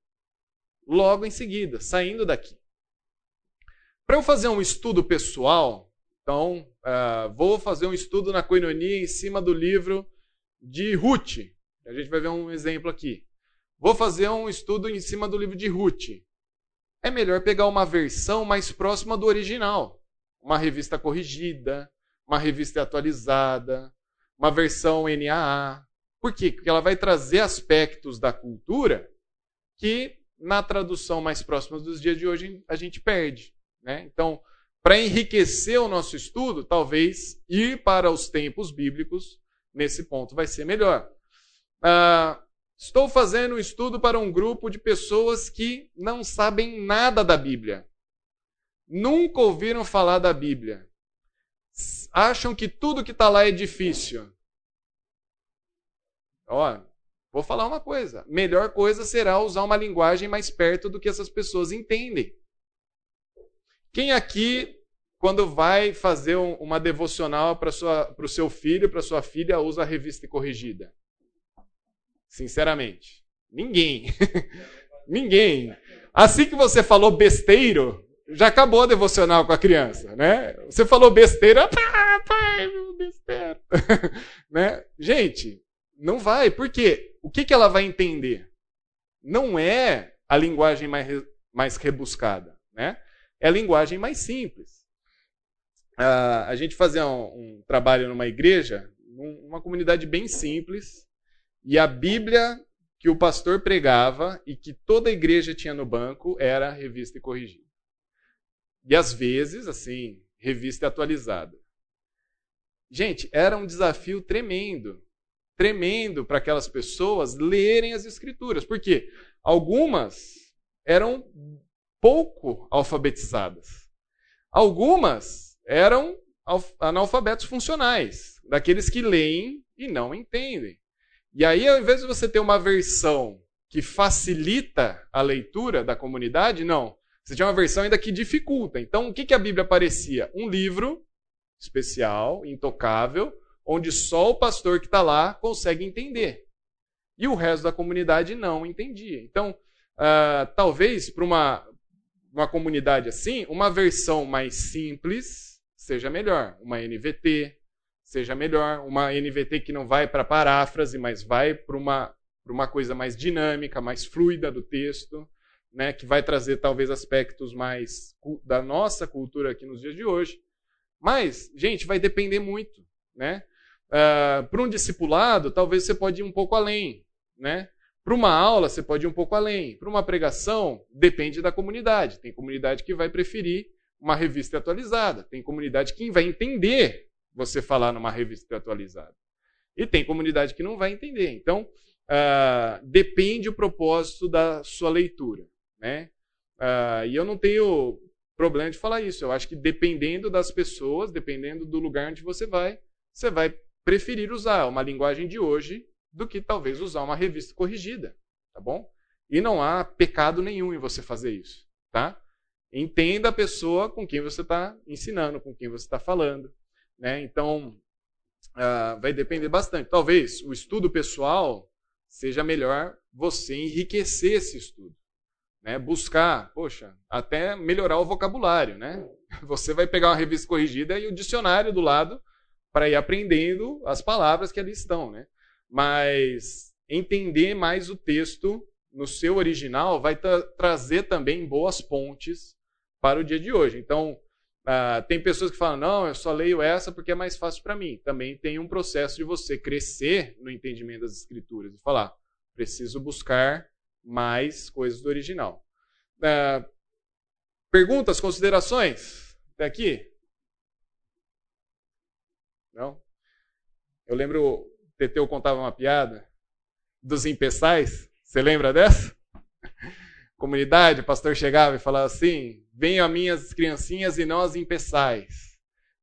logo em seguida, saindo daqui. Para eu fazer um estudo pessoal, então, uh, vou fazer um estudo na Coinonia em cima do livro de Ruth. A gente vai ver um exemplo aqui. Vou fazer um estudo em cima do livro de Ruth. É melhor pegar uma versão mais próxima do original. Uma revista corrigida, uma revista atualizada, uma versão NAA, por quê? Porque ela vai trazer aspectos da cultura que na tradução mais próxima dos dias de hoje a gente perde. Né? Então, para enriquecer o nosso estudo, talvez ir para os tempos bíblicos nesse ponto vai ser melhor. Ah, estou fazendo um estudo para um grupo de pessoas que não sabem nada da Bíblia. Nunca ouviram falar da Bíblia. Acham que tudo que está lá é difícil. Ó, vou falar uma coisa. Melhor coisa será usar uma linguagem mais perto do que essas pessoas entendem. Quem aqui quando vai fazer um, uma devocional para o seu filho, para sua filha, usa a revista corrigida? Sinceramente, ninguém. ninguém. Assim que você falou besteiro, já acabou a devocional com a criança, né? Você falou besteira, pai, pai, besteira. né? Gente, não vai. Por quê? O que, que ela vai entender? Não é a linguagem mais, mais rebuscada, né? É a linguagem mais simples. Uh, a gente fazia um, um trabalho numa igreja, numa comunidade bem simples, e a Bíblia que o pastor pregava e que toda a igreja tinha no banco era revista e corrigida. E às vezes, assim, revista atualizada. Gente, era um desafio tremendo. Tremendo para aquelas pessoas lerem as escrituras. Porque algumas eram pouco alfabetizadas. Algumas eram analfabetos funcionais, daqueles que leem e não entendem. E aí, ao invés de você ter uma versão que facilita a leitura da comunidade, não. Você tinha uma versão ainda que dificulta. Então, o que, que a Bíblia parecia? Um livro especial, intocável, onde só o pastor que está lá consegue entender. E o resto da comunidade não entendia. Então, uh, talvez para uma, uma comunidade assim, uma versão mais simples seja melhor. Uma NVT, seja melhor, uma NVT que não vai para paráfrase, mas vai para uma, uma coisa mais dinâmica, mais fluida do texto, né, que vai trazer talvez aspectos mais da nossa cultura aqui nos dias de hoje. Mas, gente, vai depender muito. Né? Uh, para um discipulado, talvez você pode ir um pouco além. Né? Para uma aula, você pode ir um pouco além. Para uma pregação, depende da comunidade. Tem comunidade que vai preferir uma revista atualizada. Tem comunidade que vai entender você falar numa revista atualizada. E tem comunidade que não vai entender. Então, uh, depende o propósito da sua leitura. Né? Uh, e eu não tenho problema de falar isso. Eu acho que dependendo das pessoas, dependendo do lugar onde você vai, você vai preferir usar uma linguagem de hoje do que talvez usar uma revista corrigida, tá bom? E não há pecado nenhum em você fazer isso, tá? Entenda a pessoa com quem você está ensinando, com quem você está falando. Né? Então, uh, vai depender bastante. Talvez o estudo pessoal seja melhor você enriquecer esse estudo. Né? Buscar, poxa, até melhorar o vocabulário. Né? Você vai pegar uma revista corrigida e o dicionário do lado para ir aprendendo as palavras que ali estão. Né? Mas entender mais o texto no seu original vai tra trazer também boas pontes para o dia de hoje. Então, Uh, tem pessoas que falam, não, eu só leio essa porque é mais fácil para mim. Também tem um processo de você crescer no entendimento das escrituras e falar, preciso buscar mais coisas do original. Uh, perguntas, considerações? Até aqui? Não? Eu lembro, o Teteu contava uma piada dos empeçais. Você lembra dessa? Comunidade, o pastor chegava e falava assim: venham a minhas criancinhas e não as empeçais.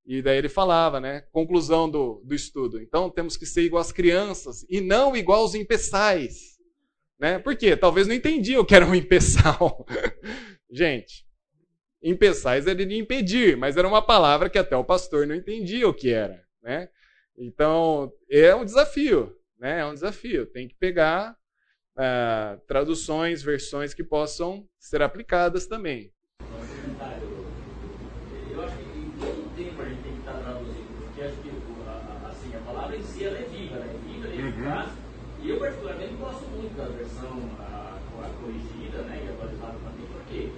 E daí ele falava, né? Conclusão do, do estudo. Então temos que ser igual às crianças e não igual aos empeçais. Né? Por quê? Talvez não entendia o que era um empeçal. Gente, empeçais era de impedir, mas era uma palavra que até o pastor não entendia o que era. Né? Então é um desafio. Né? É um desafio. Tem que pegar uh, traduções, versões que possam ser aplicadas também. E eu, particularmente, gosto muito da versão a, a corrigida né, e atualizada também, porque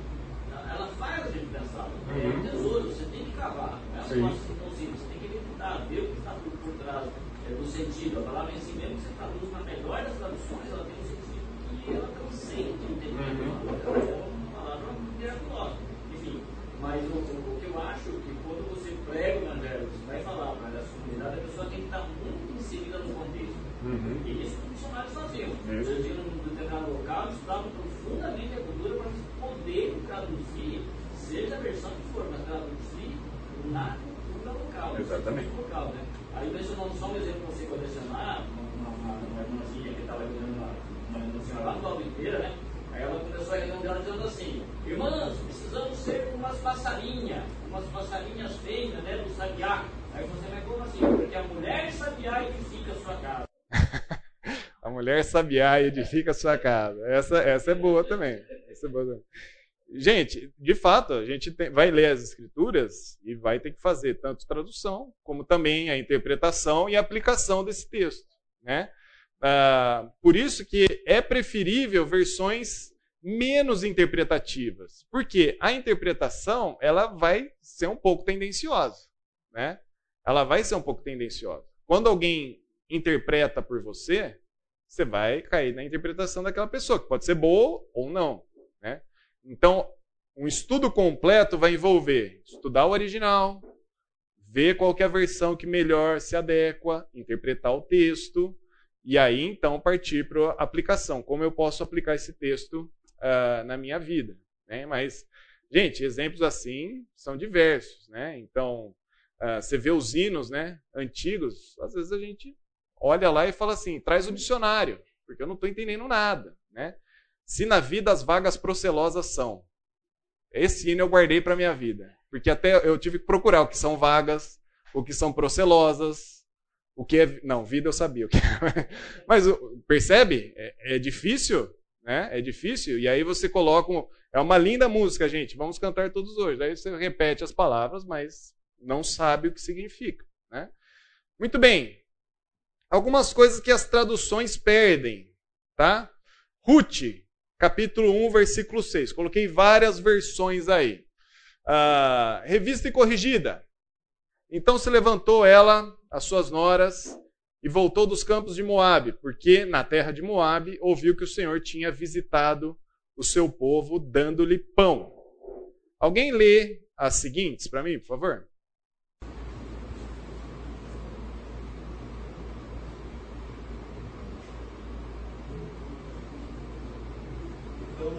ela faz a gente pensar. É um uhum. tesouro, você tem que cavar. É um negócio tão simples. Você tem que tentar ver o que está por, por trás é, do sentido. A palavra em si mesmo, você traduz na melhor das traduções, ela tem um sentido que ela transcende o entendimento. Uhum. É uma palavra miraculosa. Enfim, mas o, o, que eu acho que quando você prega o evangelho, você vai falar para essa comunidade, a pessoa tem que estar muito inserida no contexto. Uhum. E isso missionários faziam. Eles iam num determinado local, estudavam profundamente a cultura para poder traduzir, seja a versão que for, mas traduzir na cultura local. Exatamente. Local, né? Aí mencionando só um exemplo que você colecionar, uma, irmãzinha que estava fazendo uma, uma, senhora lá no Alto inteira, né? Aí ela começou a dela dizendo assim, irmãs, precisamos ser umas passarinhas, umas passarinhas feitas, né, do sabiá. Aí você vai como assim? Porque a mulher sabiá edifica a sua casa. a mulher sabiá edifica a sua casa. Essa, essa é boa também. Essa é boa também. Gente, de fato, a gente tem, vai ler as escrituras e vai ter que fazer tanto tradução, como também a interpretação e a aplicação desse texto. Né? Ah, por isso que é preferível versões menos interpretativas, porque a interpretação ela vai ser um pouco tendenciosa, né? Ela vai ser um pouco tendenciosa. Quando alguém interpreta por você, você vai cair na interpretação daquela pessoa, que pode ser boa ou não? Então, um estudo completo vai envolver estudar o original, ver qual é a versão que melhor se adequa, interpretar o texto, e aí então partir para a aplicação. Como eu posso aplicar esse texto uh, na minha vida? Né? Mas, gente, exemplos assim são diversos. Né? Então, uh, você vê os hinos né, antigos, às vezes a gente olha lá e fala assim: traz o dicionário, porque eu não estou entendendo nada. Né? Se na vida as vagas procelosas são. Esse hino eu guardei para minha vida. Porque até eu tive que procurar o que são vagas, o que são procelosas, o que é. Não, vida eu sabia o que é. Mas percebe? É, é, difícil, né? É difícil. E aí você coloca. Um... É uma linda música, gente. Vamos cantar todos hoje. Aí você repete as palavras, mas não sabe o que significa. Né? Muito bem. Algumas coisas que as traduções perdem. Tá? Ruth, capítulo 1, versículo 6. Coloquei várias versões aí. Uh, revista e corrigida. Então se levantou ela, as suas noras, e voltou dos campos de Moabe, porque na terra de Moabe ouviu que o Senhor tinha visitado o seu povo, dando-lhe pão. Alguém lê as seguintes para mim, por favor?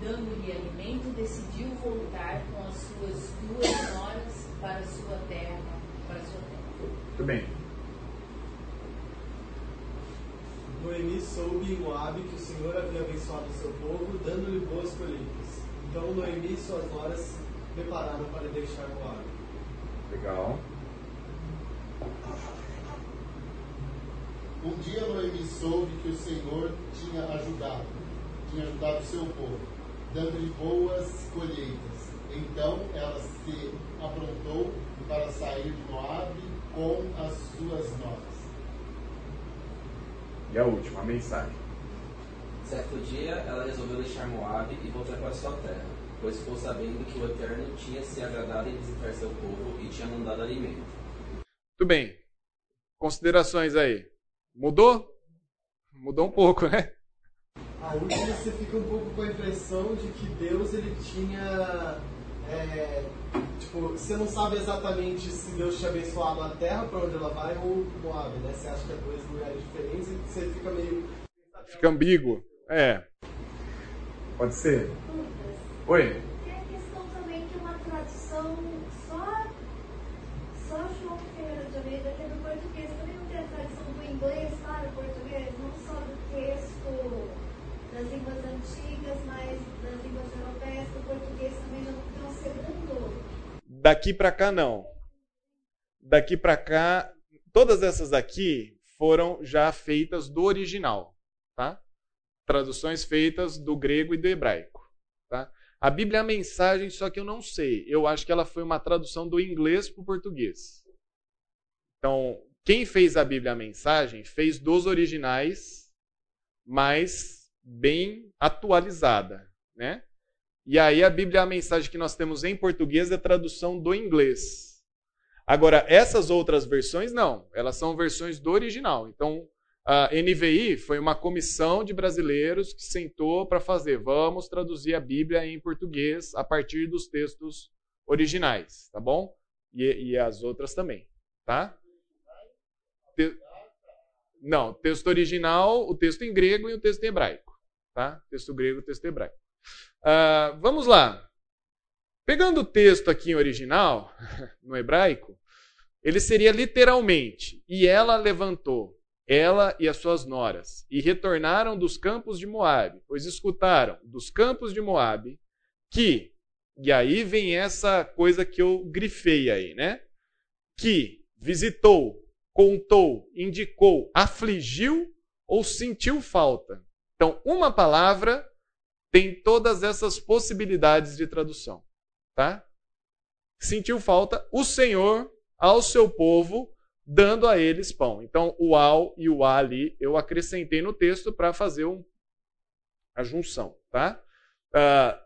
dando-lhe alimento, decidiu voltar com as suas duas noras para sua terra, para sua terra. Muito bem. Noemi soube em Moab que o Senhor havia abençoado o seu povo, dando-lhe boas colheitas. Então Noemi e suas noras se prepararam para deixar Moab. Legal. Um dia Noemi soube que o Senhor tinha ajudado, tinha ajudado o seu povo, dando-lhe boas colheitas. Então ela se aprontou para sair de Moab com as suas noras. E a última, a mensagem. Certo dia, ela resolveu deixar Moab e voltar para sua terra, pois ficou sabendo que o Eterno tinha se agradado em visitar seu povo e tinha mandado alimento. Muito bem. Considerações aí. Mudou? Mudou um pouco, né? A última você fica um pouco com a impressão de que Deus ele tinha é, tipo, você não sabe exatamente se Deus te abençoado na terra para onde ela vai ou Moab, né? Você acha que é dois lugares diferentes e você fica meio. Fica ambíguo. É. Pode ser. Oi. Tem a questão também que uma tradução só, só João Ferreira de Almeida tem no português. Também não tem a tradução do inglês para o português, não só do texto das línguas antigas, mas das línguas europeias, do português também já não Daqui para cá não. Daqui para cá, todas essas aqui foram já feitas do original, tá? Traduções feitas do grego e do hebraico, tá? A Bíblia é a mensagem, só que eu não sei. Eu acho que ela foi uma tradução do inglês para o português. Então, quem fez a Bíblia a mensagem fez dos originais, mas bem atualizada, né? E aí a Bíblia, a mensagem que nós temos em português é a tradução do inglês. Agora, essas outras versões não, elas são versões do original. Então, a NVI foi uma comissão de brasileiros que sentou para fazer, vamos traduzir a Bíblia em português a partir dos textos originais, tá bom? E, e as outras também, tá? Te... Não, texto original, o texto em grego e o texto em hebraico, tá? Texto grego, texto hebraico. Uh, vamos lá. Pegando o texto aqui em original, no hebraico, ele seria literalmente: E ela levantou, ela e as suas noras, e retornaram dos campos de Moabe, pois escutaram dos campos de Moabe que, e aí vem essa coisa que eu grifei aí, né? Que visitou, contou, indicou, afligiu ou sentiu falta. Então, uma palavra tem todas essas possibilidades de tradução, tá? Sentiu falta o Senhor ao seu povo, dando a eles pão. Então, o ao e o a ali eu acrescentei no texto para fazer um, a junção, tá? Uh,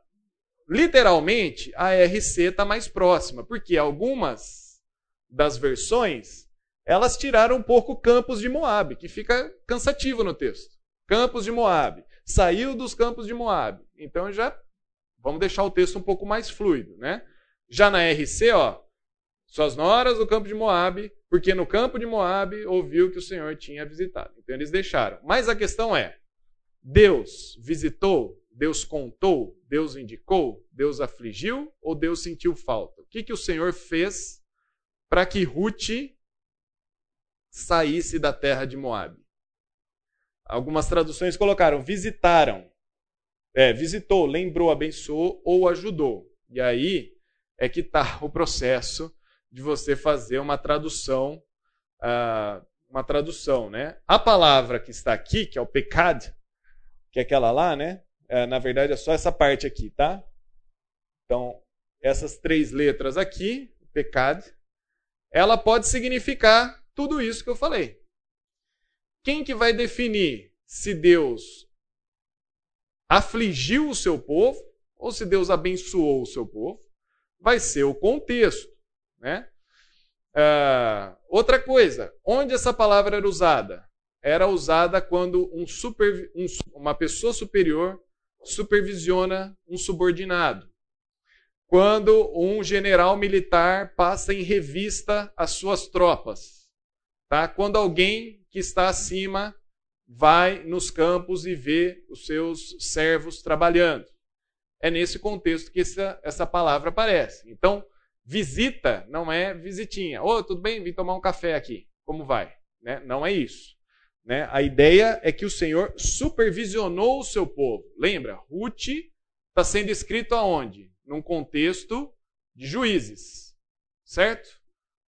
literalmente, a RC está mais próxima, porque algumas das versões elas tiraram um pouco campos de Moab, que fica cansativo no texto. Campos de Moab. Saiu dos campos de Moab. Então já vamos deixar o texto um pouco mais fluido, né? Já na RC, ó, suas noras do campo de Moabe, porque no campo de Moabe ouviu que o Senhor tinha visitado. Então eles deixaram. Mas a questão é: Deus visitou, Deus contou, Deus indicou, Deus afligiu ou Deus sentiu falta? O que, que o Senhor fez para que Ruth saísse da terra de Moabe? Algumas traduções colocaram visitaram. É, visitou, lembrou, abençoou ou ajudou. E aí é que está o processo de você fazer uma tradução, uh, uma tradução, né? A palavra que está aqui, que é o pecado, que é aquela lá, né? É, na verdade é só essa parte aqui, tá? Então, essas três letras aqui, pecado, ela pode significar tudo isso que eu falei. Quem que vai definir se Deus afligiu o seu povo ou se Deus abençoou o seu povo? Vai ser o contexto. Né? Uh, outra coisa, onde essa palavra era usada? Era usada quando um super, um, uma pessoa superior supervisiona um subordinado. Quando um general militar passa em revista as suas tropas. Tá? Quando alguém que está acima vai nos campos e vê os seus servos trabalhando. É nesse contexto que essa, essa palavra aparece. Então, Visita não é visitinha. Ô, oh, tudo bem? Vim tomar um café aqui. Como vai? Né? Não é isso. Né? A ideia é que o Senhor supervisionou o seu povo. Lembra? Ruth está sendo escrito aonde? Num contexto de juízes. Certo?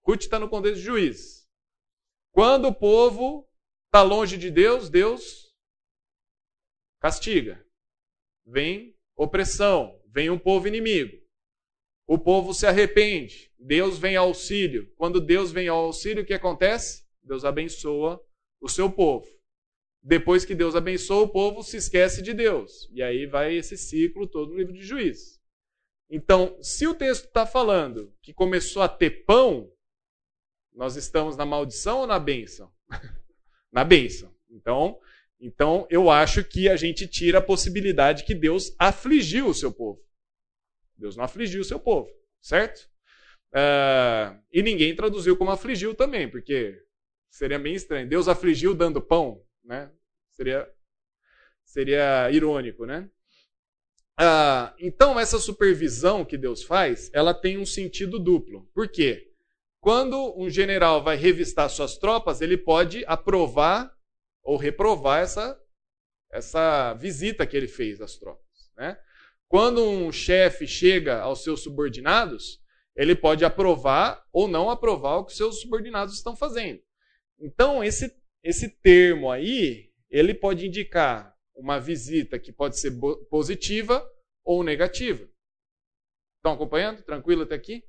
Ruth está no contexto de juízes. Quando o povo está longe de Deus, Deus castiga. Vem opressão, vem um povo inimigo. O povo se arrepende, Deus vem ao auxílio. Quando Deus vem ao auxílio, o que acontece? Deus abençoa o seu povo. Depois que Deus abençoa, o povo se esquece de Deus. E aí vai esse ciclo todo no livro de Juízes. Então, se o texto está falando que começou a ter pão, nós estamos na maldição ou na bênção? na bênção. Então, então, eu acho que a gente tira a possibilidade que Deus afligiu o seu povo. Deus não afligiu o seu povo, certo? Uh, e ninguém traduziu como afligiu também, porque seria meio estranho. Deus afligiu dando pão, né? Seria, seria irônico, né? Uh, então, essa supervisão que Deus faz, ela tem um sentido duplo. Por quê? Quando um general vai revistar suas tropas, ele pode aprovar ou reprovar essa, essa visita que ele fez às tropas. Né? Quando um chefe chega aos seus subordinados, ele pode aprovar ou não aprovar o que seus subordinados estão fazendo. Então, esse, esse termo aí, ele pode indicar uma visita que pode ser positiva ou negativa. Estão acompanhando? Tranquilo até aqui?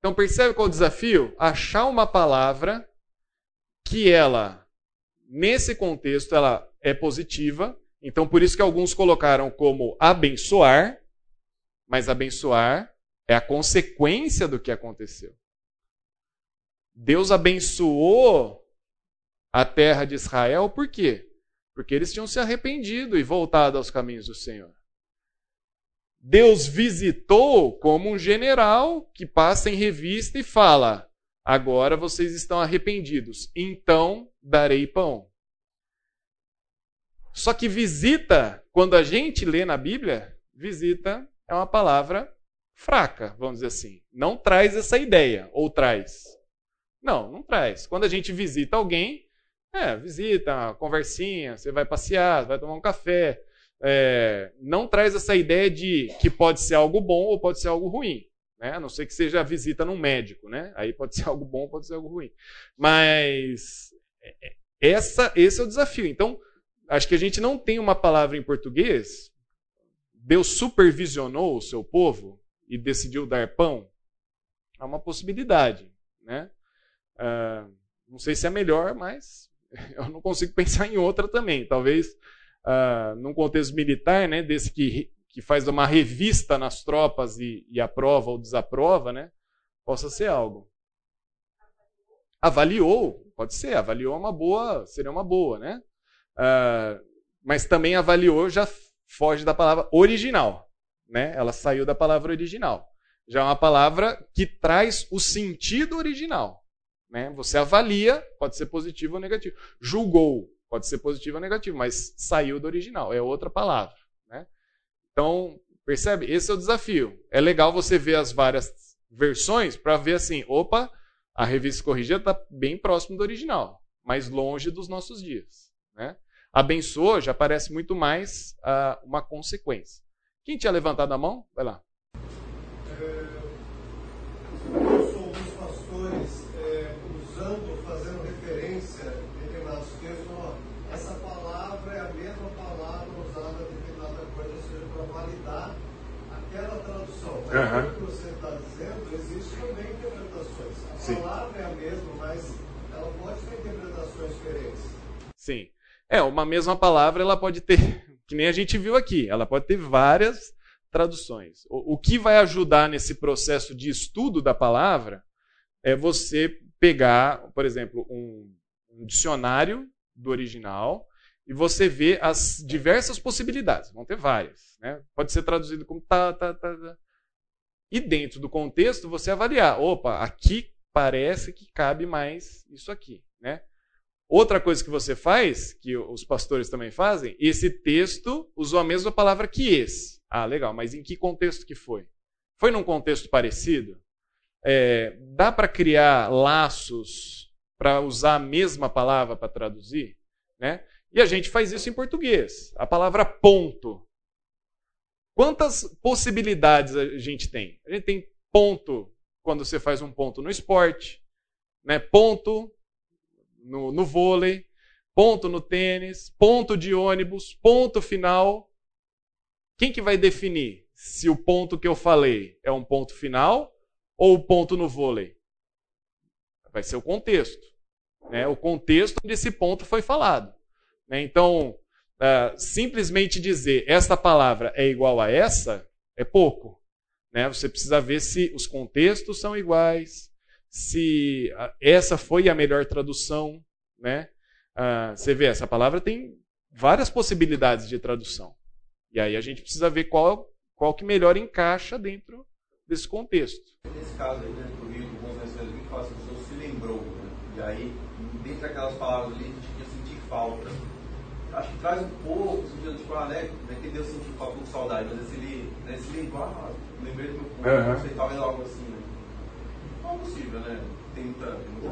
Então, percebe qual é o desafio? Achar uma palavra que ela, nesse contexto, ela é positiva então, por isso que alguns colocaram como abençoar, mas abençoar é a consequência do que aconteceu. Deus abençoou a terra de Israel por quê? Porque eles tinham se arrependido e voltado aos caminhos do Senhor. Deus visitou como um general que passa em revista e fala: Agora vocês estão arrependidos, então darei pão. Só que visita, quando a gente lê na Bíblia, visita é uma palavra fraca, vamos dizer assim. Não traz essa ideia, ou traz? Não, não traz. Quando a gente visita alguém, é, visita, conversinha, você vai passear, vai tomar um café. É, não traz essa ideia de que pode ser algo bom ou pode ser algo ruim. Né? A não ser que seja a visita num médico, né? Aí pode ser algo bom, pode ser algo ruim. Mas é, é, essa, esse é o desafio. Então, acho que a gente não tem uma palavra em português. Deus supervisionou o seu povo e decidiu dar pão. É uma possibilidade, né? Uh, não sei se é melhor, mas eu não consigo pensar em outra também. Talvez uh, num contexto militar, né, desse que, que faz uma revista nas tropas e, e aprova ou desaprova, né, possa ser algo. Avaliou, pode ser, avaliou uma boa, seria uma boa, né? Uh, mas também avaliou já foge da palavra original, né? Ela saiu da palavra original. Já é uma palavra que traz o sentido original. Né? Você avalia, pode ser positivo ou negativo. Julgou, pode ser positivo ou negativo, mas saiu do original, é outra palavra. Né? Então, percebe? Esse é o desafio. É legal você ver as várias versões para ver assim, opa, a revista corrigida está bem próximo do original, mas longe dos nossos dias. Né? Abençoa já parece muito mais uh, uma consequência. Quem tinha levantado a mão? Vai lá. Uhum. O que você está dizendo, existe também interpretações. A Sim. palavra é a mesma, mas ela pode ter interpretações diferentes. Sim. É, uma mesma palavra ela pode ter, que nem a gente viu aqui, ela pode ter várias traduções. O, o que vai ajudar nesse processo de estudo da palavra é você pegar, por exemplo, um, um dicionário do original e você ver as diversas possibilidades. Vão ter várias. Né? Pode ser traduzido como tá, tá, tá, tá e dentro do contexto você avaliar, opa, aqui parece que cabe mais isso aqui, né? Outra coisa que você faz, que os pastores também fazem, esse texto usou a mesma palavra que esse. Ah, legal, mas em que contexto que foi? Foi num contexto parecido? É, dá para criar laços para usar a mesma palavra para traduzir? Né? E a gente faz isso em português. A palavra ponto Quantas possibilidades a gente tem? A gente tem ponto quando você faz um ponto no esporte, né? ponto no, no vôlei, ponto no tênis, ponto de ônibus, ponto final. Quem que vai definir se o ponto que eu falei é um ponto final ou o ponto no vôlei? Vai ser o contexto. Né? O contexto onde esse ponto foi falado. Né? Então, uh, simplesmente dizer esta palavra é igual a essa é pouco. Né? Você precisa ver se os contextos são iguais, se uh, essa foi a melhor tradução. Né? Uh, você vê, essa palavra tem várias possibilidades de tradução. E aí a gente precisa ver qual, qual que melhor encaixa dentro desse contexto. Nesse caso aí, né, do livro, bons mensagens, que fala assim, o senhor se lembrou. Né? E aí, dentre aquelas palavras ali, a gente ia sentir falta acho que traz um pouco, sentido tipo, ah, né, não entendeu assim, tipo, um pouco de saudade, mas esse ele, né, se lembra, ah, lembrei do meu povo, uhum. não sei, talvez algo assim, né? Não é possível, né? Tem muita, tem muita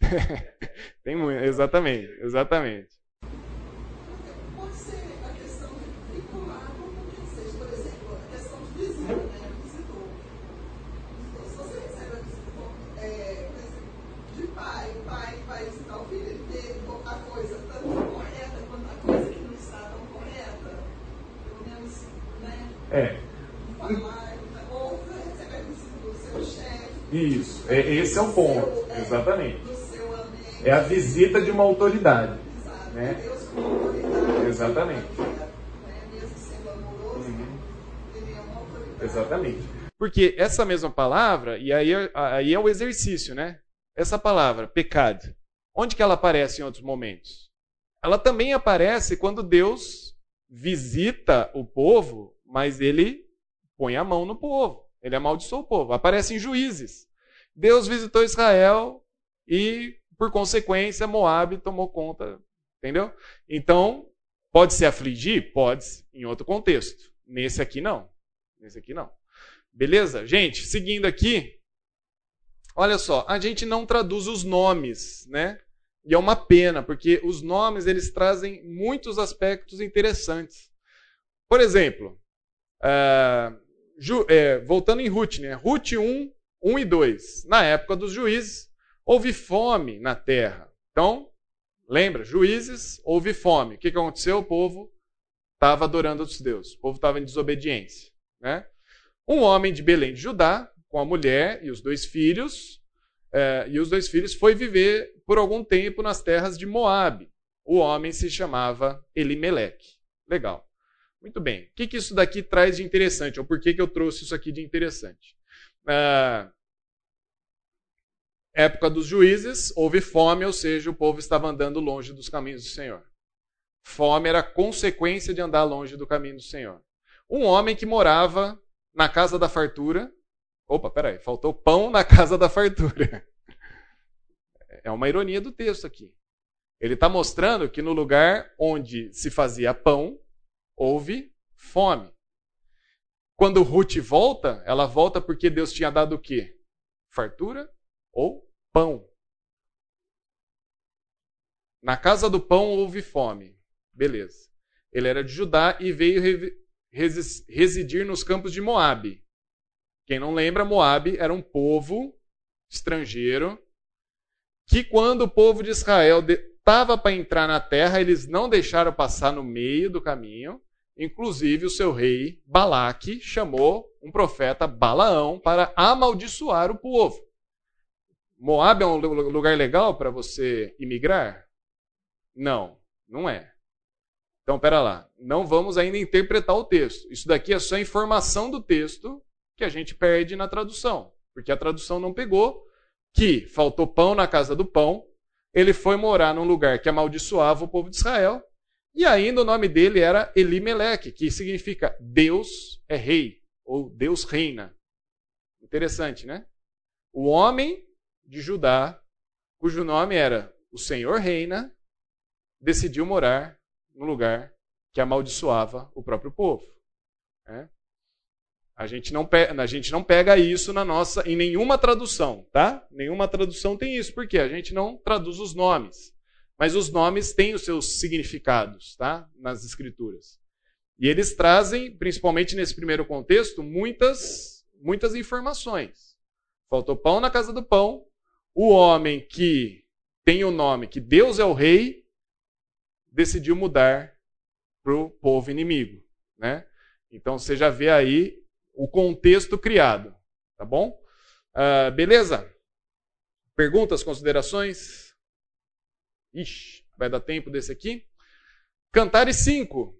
tem muito, exatamente, exatamente. É. Isso, é, esse é o ponto, exatamente. É a visita de uma autoridade. Né? Exatamente. Uhum. Exatamente. Porque essa mesma palavra, e aí, aí é o exercício, né? Essa palavra, pecado, onde que ela aparece em outros momentos? Ela também aparece quando Deus visita o povo mas ele põe a mão no povo. Ele amaldiçoou o povo. Aparece em juízes. Deus visitou Israel e, por consequência, Moab tomou conta. Entendeu? Então, pode se afligir? Pode, em outro contexto. Nesse aqui, não. Nesse aqui, não. Beleza? Gente, seguindo aqui. Olha só, a gente não traduz os nomes, né? E é uma pena, porque os nomes eles trazem muitos aspectos interessantes. Por exemplo, uh, Ju, é, voltando em Ruth, né? Ruth 1, 1 e 2. Na época dos juízes, houve fome na terra. Então, lembra, juízes, houve fome. O que, que aconteceu? O povo estava adorando outros deuses. O povo estava em desobediência. Né? Um homem de Belém de Judá, com a mulher e os dois filhos, é, e os dois filhos foi viver por algum tempo nas terras de Moabe. O homem se chamava Elimeleque. Legal. Muito bem. O que, que isso daqui traz de interessante? Ou por que, que eu trouxe isso aqui de interessante? Na época dos juízes, houve fome, ou seja, o povo estava andando longe dos caminhos do Senhor. Fome era consequência de andar longe do caminho do Senhor. Um homem que morava na casa da fartura. Opa, peraí, faltou pão na casa da fartura. É uma ironia do texto aqui. Ele está mostrando que no lugar onde se fazia pão, houve fome. Quando Ruth volta, ela volta porque Deus tinha dado o quê? Fartura ou pão. Na casa do pão houve fome. Beleza. Ele era de Judá e veio residir nos campos de Moabe. Quem não lembra, Moabe era um povo estrangeiro que quando o povo de Israel estava para entrar na terra, eles não deixaram passar no meio do caminho Inclusive, o seu rei Balaque chamou um profeta Balaão para amaldiçoar o povo. Moab é um lugar legal para você imigrar? Não, não é. Então, pera lá. Não vamos ainda interpretar o texto. Isso daqui é só informação do texto que a gente perde na tradução. Porque a tradução não pegou que faltou pão na casa do pão, ele foi morar num lugar que amaldiçoava o povo de Israel, e ainda o nome dele era Elimeleque, que significa Deus é rei, ou Deus reina. Interessante, né? O homem de Judá, cujo nome era o Senhor reina, decidiu morar no lugar que amaldiçoava o próprio povo. Né? A gente, não pega, a gente não pega isso na nossa, em nenhuma tradução, tá? Nenhuma tradução tem isso, porque a gente não traduz os nomes. Mas os nomes têm os seus significados, tá? Nas escrituras. E eles trazem, principalmente nesse primeiro contexto, muitas, muitas informações. Faltou pão na casa do pão. O homem que tem o nome que Deus é o rei decidiu mudar para o povo inimigo, né? Então você já vê aí o contexto criado, tá bom? Uh, beleza? Perguntas, considerações? Ixi, vai dar tempo desse aqui? Cantares 5.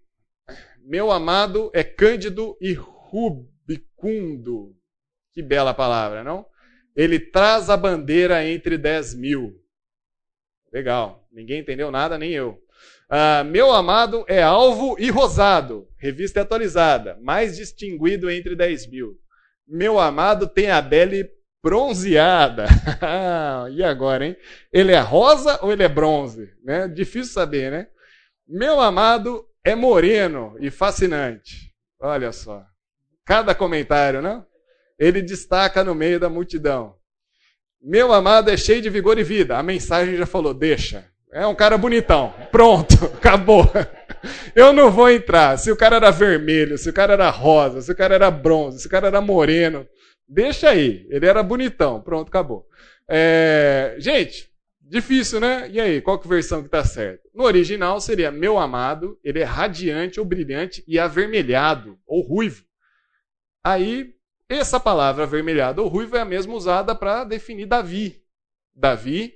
Meu amado é cândido e rubicundo. Que bela palavra, não? Ele traz a bandeira entre dez mil. Legal. Ninguém entendeu nada, nem eu. Ah, meu amado é alvo e rosado. Revista atualizada. Mais distinguido entre dez mil. Meu amado tem a bela bronzeada. e agora, hein? Ele é rosa ou ele é bronze? Né? Difícil saber, né? Meu amado é moreno e fascinante. Olha só. Cada comentário, não? Ele destaca no meio da multidão. Meu amado é cheio de vigor e vida. A mensagem já falou, deixa. É um cara bonitão. Pronto, acabou. Eu não vou entrar. Se o cara era vermelho, se o cara era rosa, se o cara era bronze, se o cara era moreno, Deixa aí. Ele era bonitão. Pronto, acabou. É... Gente, difícil, né? E aí, qual que versão que tá certa? No original seria meu amado, ele é radiante ou brilhante e avermelhado ou ruivo. Aí, essa palavra avermelhado ou ruivo é a mesma usada para definir Davi. Davi,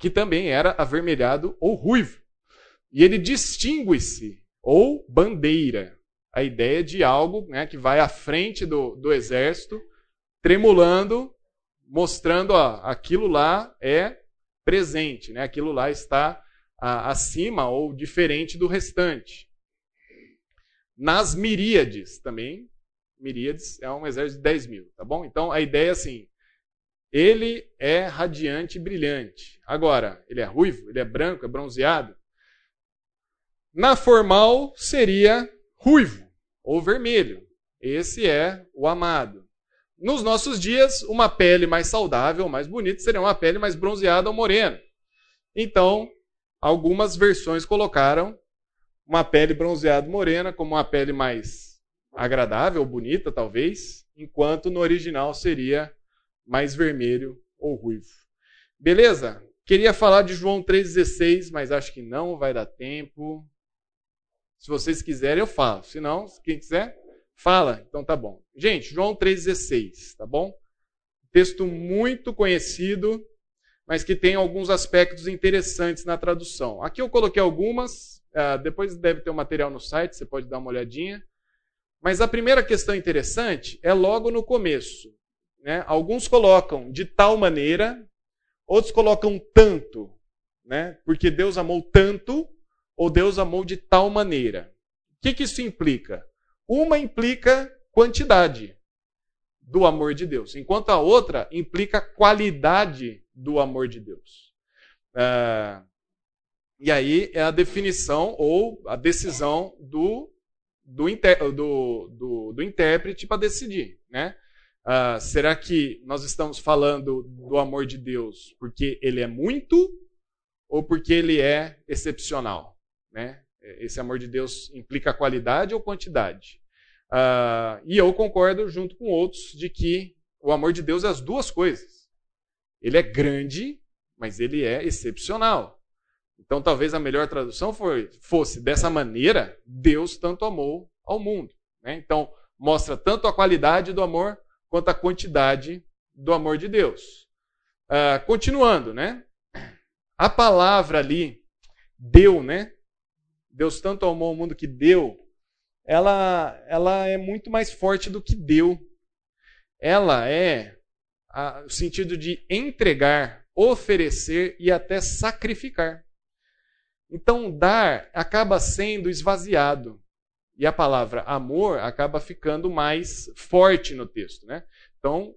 que também era avermelhado ou ruivo. E ele distingue-se, ou bandeira. A ideia de algo né, que vai à frente do, do exército tremulando, mostrando, ó, aquilo lá é presente, né? aquilo lá está a, acima ou diferente do restante. nas miríades também. Miríades é um exército de 10 mil, tá bom? Então a ideia é assim: ele é radiante e brilhante. Agora, ele é ruivo, ele é branco, é bronzeado. Na formal seria ruivo ou vermelho. Esse é o amado. Nos nossos dias, uma pele mais saudável, mais bonita, seria uma pele mais bronzeada ou morena. Então, algumas versões colocaram uma pele bronzeada morena como uma pele mais agradável, bonita, talvez, enquanto no original seria mais vermelho ou ruivo. Beleza? Queria falar de João 3,16, mas acho que não vai dar tempo. Se vocês quiserem, eu falo. Se não, quem quiser, fala. Então tá bom. Gente, João 3,16, tá bom? Texto muito conhecido, mas que tem alguns aspectos interessantes na tradução. Aqui eu coloquei algumas, uh, depois deve ter o um material no site, você pode dar uma olhadinha. Mas a primeira questão interessante é logo no começo. Né? Alguns colocam de tal maneira, outros colocam tanto, né? porque Deus amou tanto, ou Deus amou de tal maneira. O que, que isso implica? Uma implica quantidade do amor de Deus, enquanto a outra implica qualidade do amor de Deus. Uh, e aí é a definição ou a decisão do, do, do, do, do intérprete para decidir. Né? Uh, será que nós estamos falando do amor de Deus porque ele é muito ou porque ele é excepcional? Né? Esse amor de Deus implica qualidade ou quantidade? Uh, e eu concordo junto com outros de que o amor de Deus é as duas coisas. Ele é grande, mas ele é excepcional. Então talvez a melhor tradução foi, fosse dessa maneira, Deus tanto amou ao mundo. Né? Então mostra tanto a qualidade do amor quanto a quantidade do amor de Deus. Uh, continuando, né? A palavra ali, deu, né? Deus tanto amou o mundo que deu, ela, ela é muito mais forte do que deu. Ela é o sentido de entregar, oferecer e até sacrificar. Então, dar acaba sendo esvaziado. E a palavra amor acaba ficando mais forte no texto, né? Então,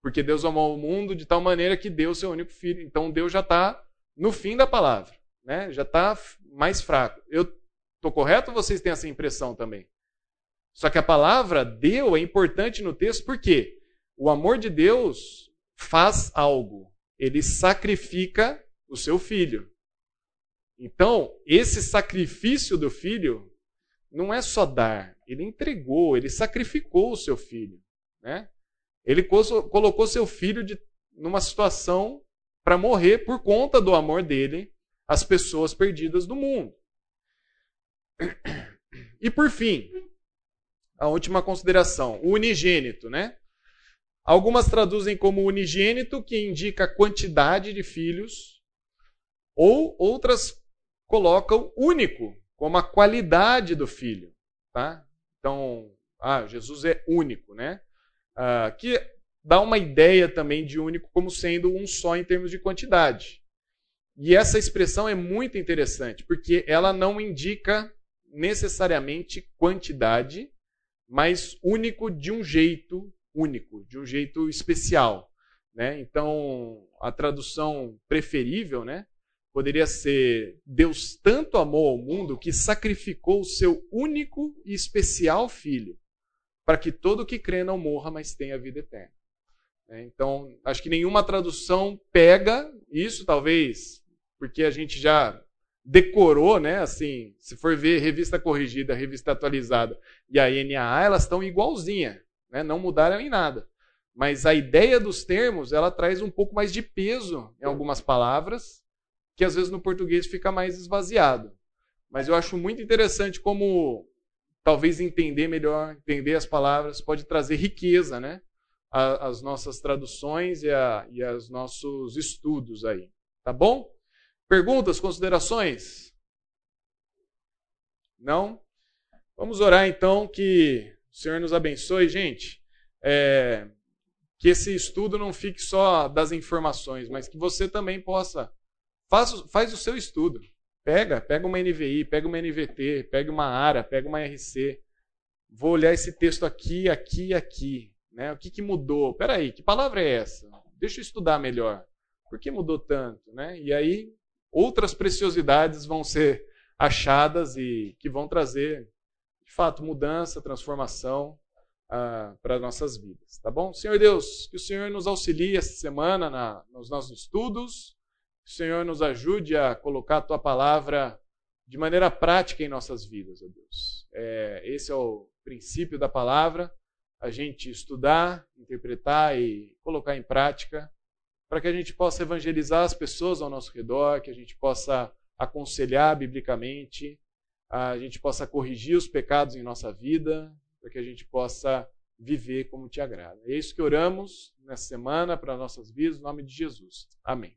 porque Deus amou o mundo de tal maneira que deu seu único filho. Então, Deus já está no fim da palavra, né? Já está mais fraco. Eu estou correto ou vocês têm essa impressão também? Só que a palavra deu é importante no texto porque o amor de Deus faz algo. Ele sacrifica o seu filho. Então, esse sacrifício do filho não é só dar, ele entregou, ele sacrificou o seu filho. Né? Ele colocou seu filho de, numa situação para morrer por conta do amor dele às pessoas perdidas do mundo. E por fim, a última consideração, o unigênito, né? Algumas traduzem como unigênito, que indica quantidade de filhos, ou outras colocam único, como a qualidade do filho. Tá? Então, ah, Jesus é único, né? Ah, que dá uma ideia também de único como sendo um só em termos de quantidade. E essa expressão é muito interessante, porque ela não indica necessariamente quantidade, mas único de um jeito único, de um jeito especial. Né? Então, a tradução preferível né, poderia ser: Deus tanto amou ao mundo que sacrificou o seu único e especial filho, para que todo que crê não morra, mas tenha vida eterna. É, então, acho que nenhuma tradução pega isso, talvez, porque a gente já decorou, né? Assim, se for ver revista corrigida, revista atualizada e a NAA, elas estão igualzinha, né? Não mudaram em nada. Mas a ideia dos termos, ela traz um pouco mais de peso em algumas palavras que às vezes no português fica mais esvaziado. Mas eu acho muito interessante como talvez entender melhor, entender as palavras, pode trazer riqueza, né? As nossas traduções e, a, e os nossos estudos aí. Tá bom? Perguntas, considerações? Não? Vamos orar então que o Senhor nos abençoe, gente. É, que esse estudo não fique só das informações, mas que você também possa Faz, faz o seu estudo. Pega, pega uma NVI, pega uma NVT, pega uma ARA, pega uma RC. Vou olhar esse texto aqui, aqui e aqui. Né? O que, que mudou? Peraí, que palavra é essa? Deixa eu estudar melhor. Por que mudou tanto? Né? E aí, outras preciosidades vão ser achadas e que vão trazer, de fato, mudança, transformação ah, para nossas vidas. Tá bom? Senhor Deus, que o Senhor nos auxilie essa semana na, nos nossos estudos, que o Senhor nos ajude a colocar a tua palavra de maneira prática em nossas vidas, ó Deus. É, esse é o princípio da palavra, a gente estudar, interpretar e colocar em prática, para que a gente possa evangelizar as pessoas ao nosso redor, que a gente possa aconselhar biblicamente, a gente possa corrigir os pecados em nossa vida, para que a gente possa viver como te agrada. É isso que oramos nessa semana para nossas vidas, em nome de Jesus. Amém.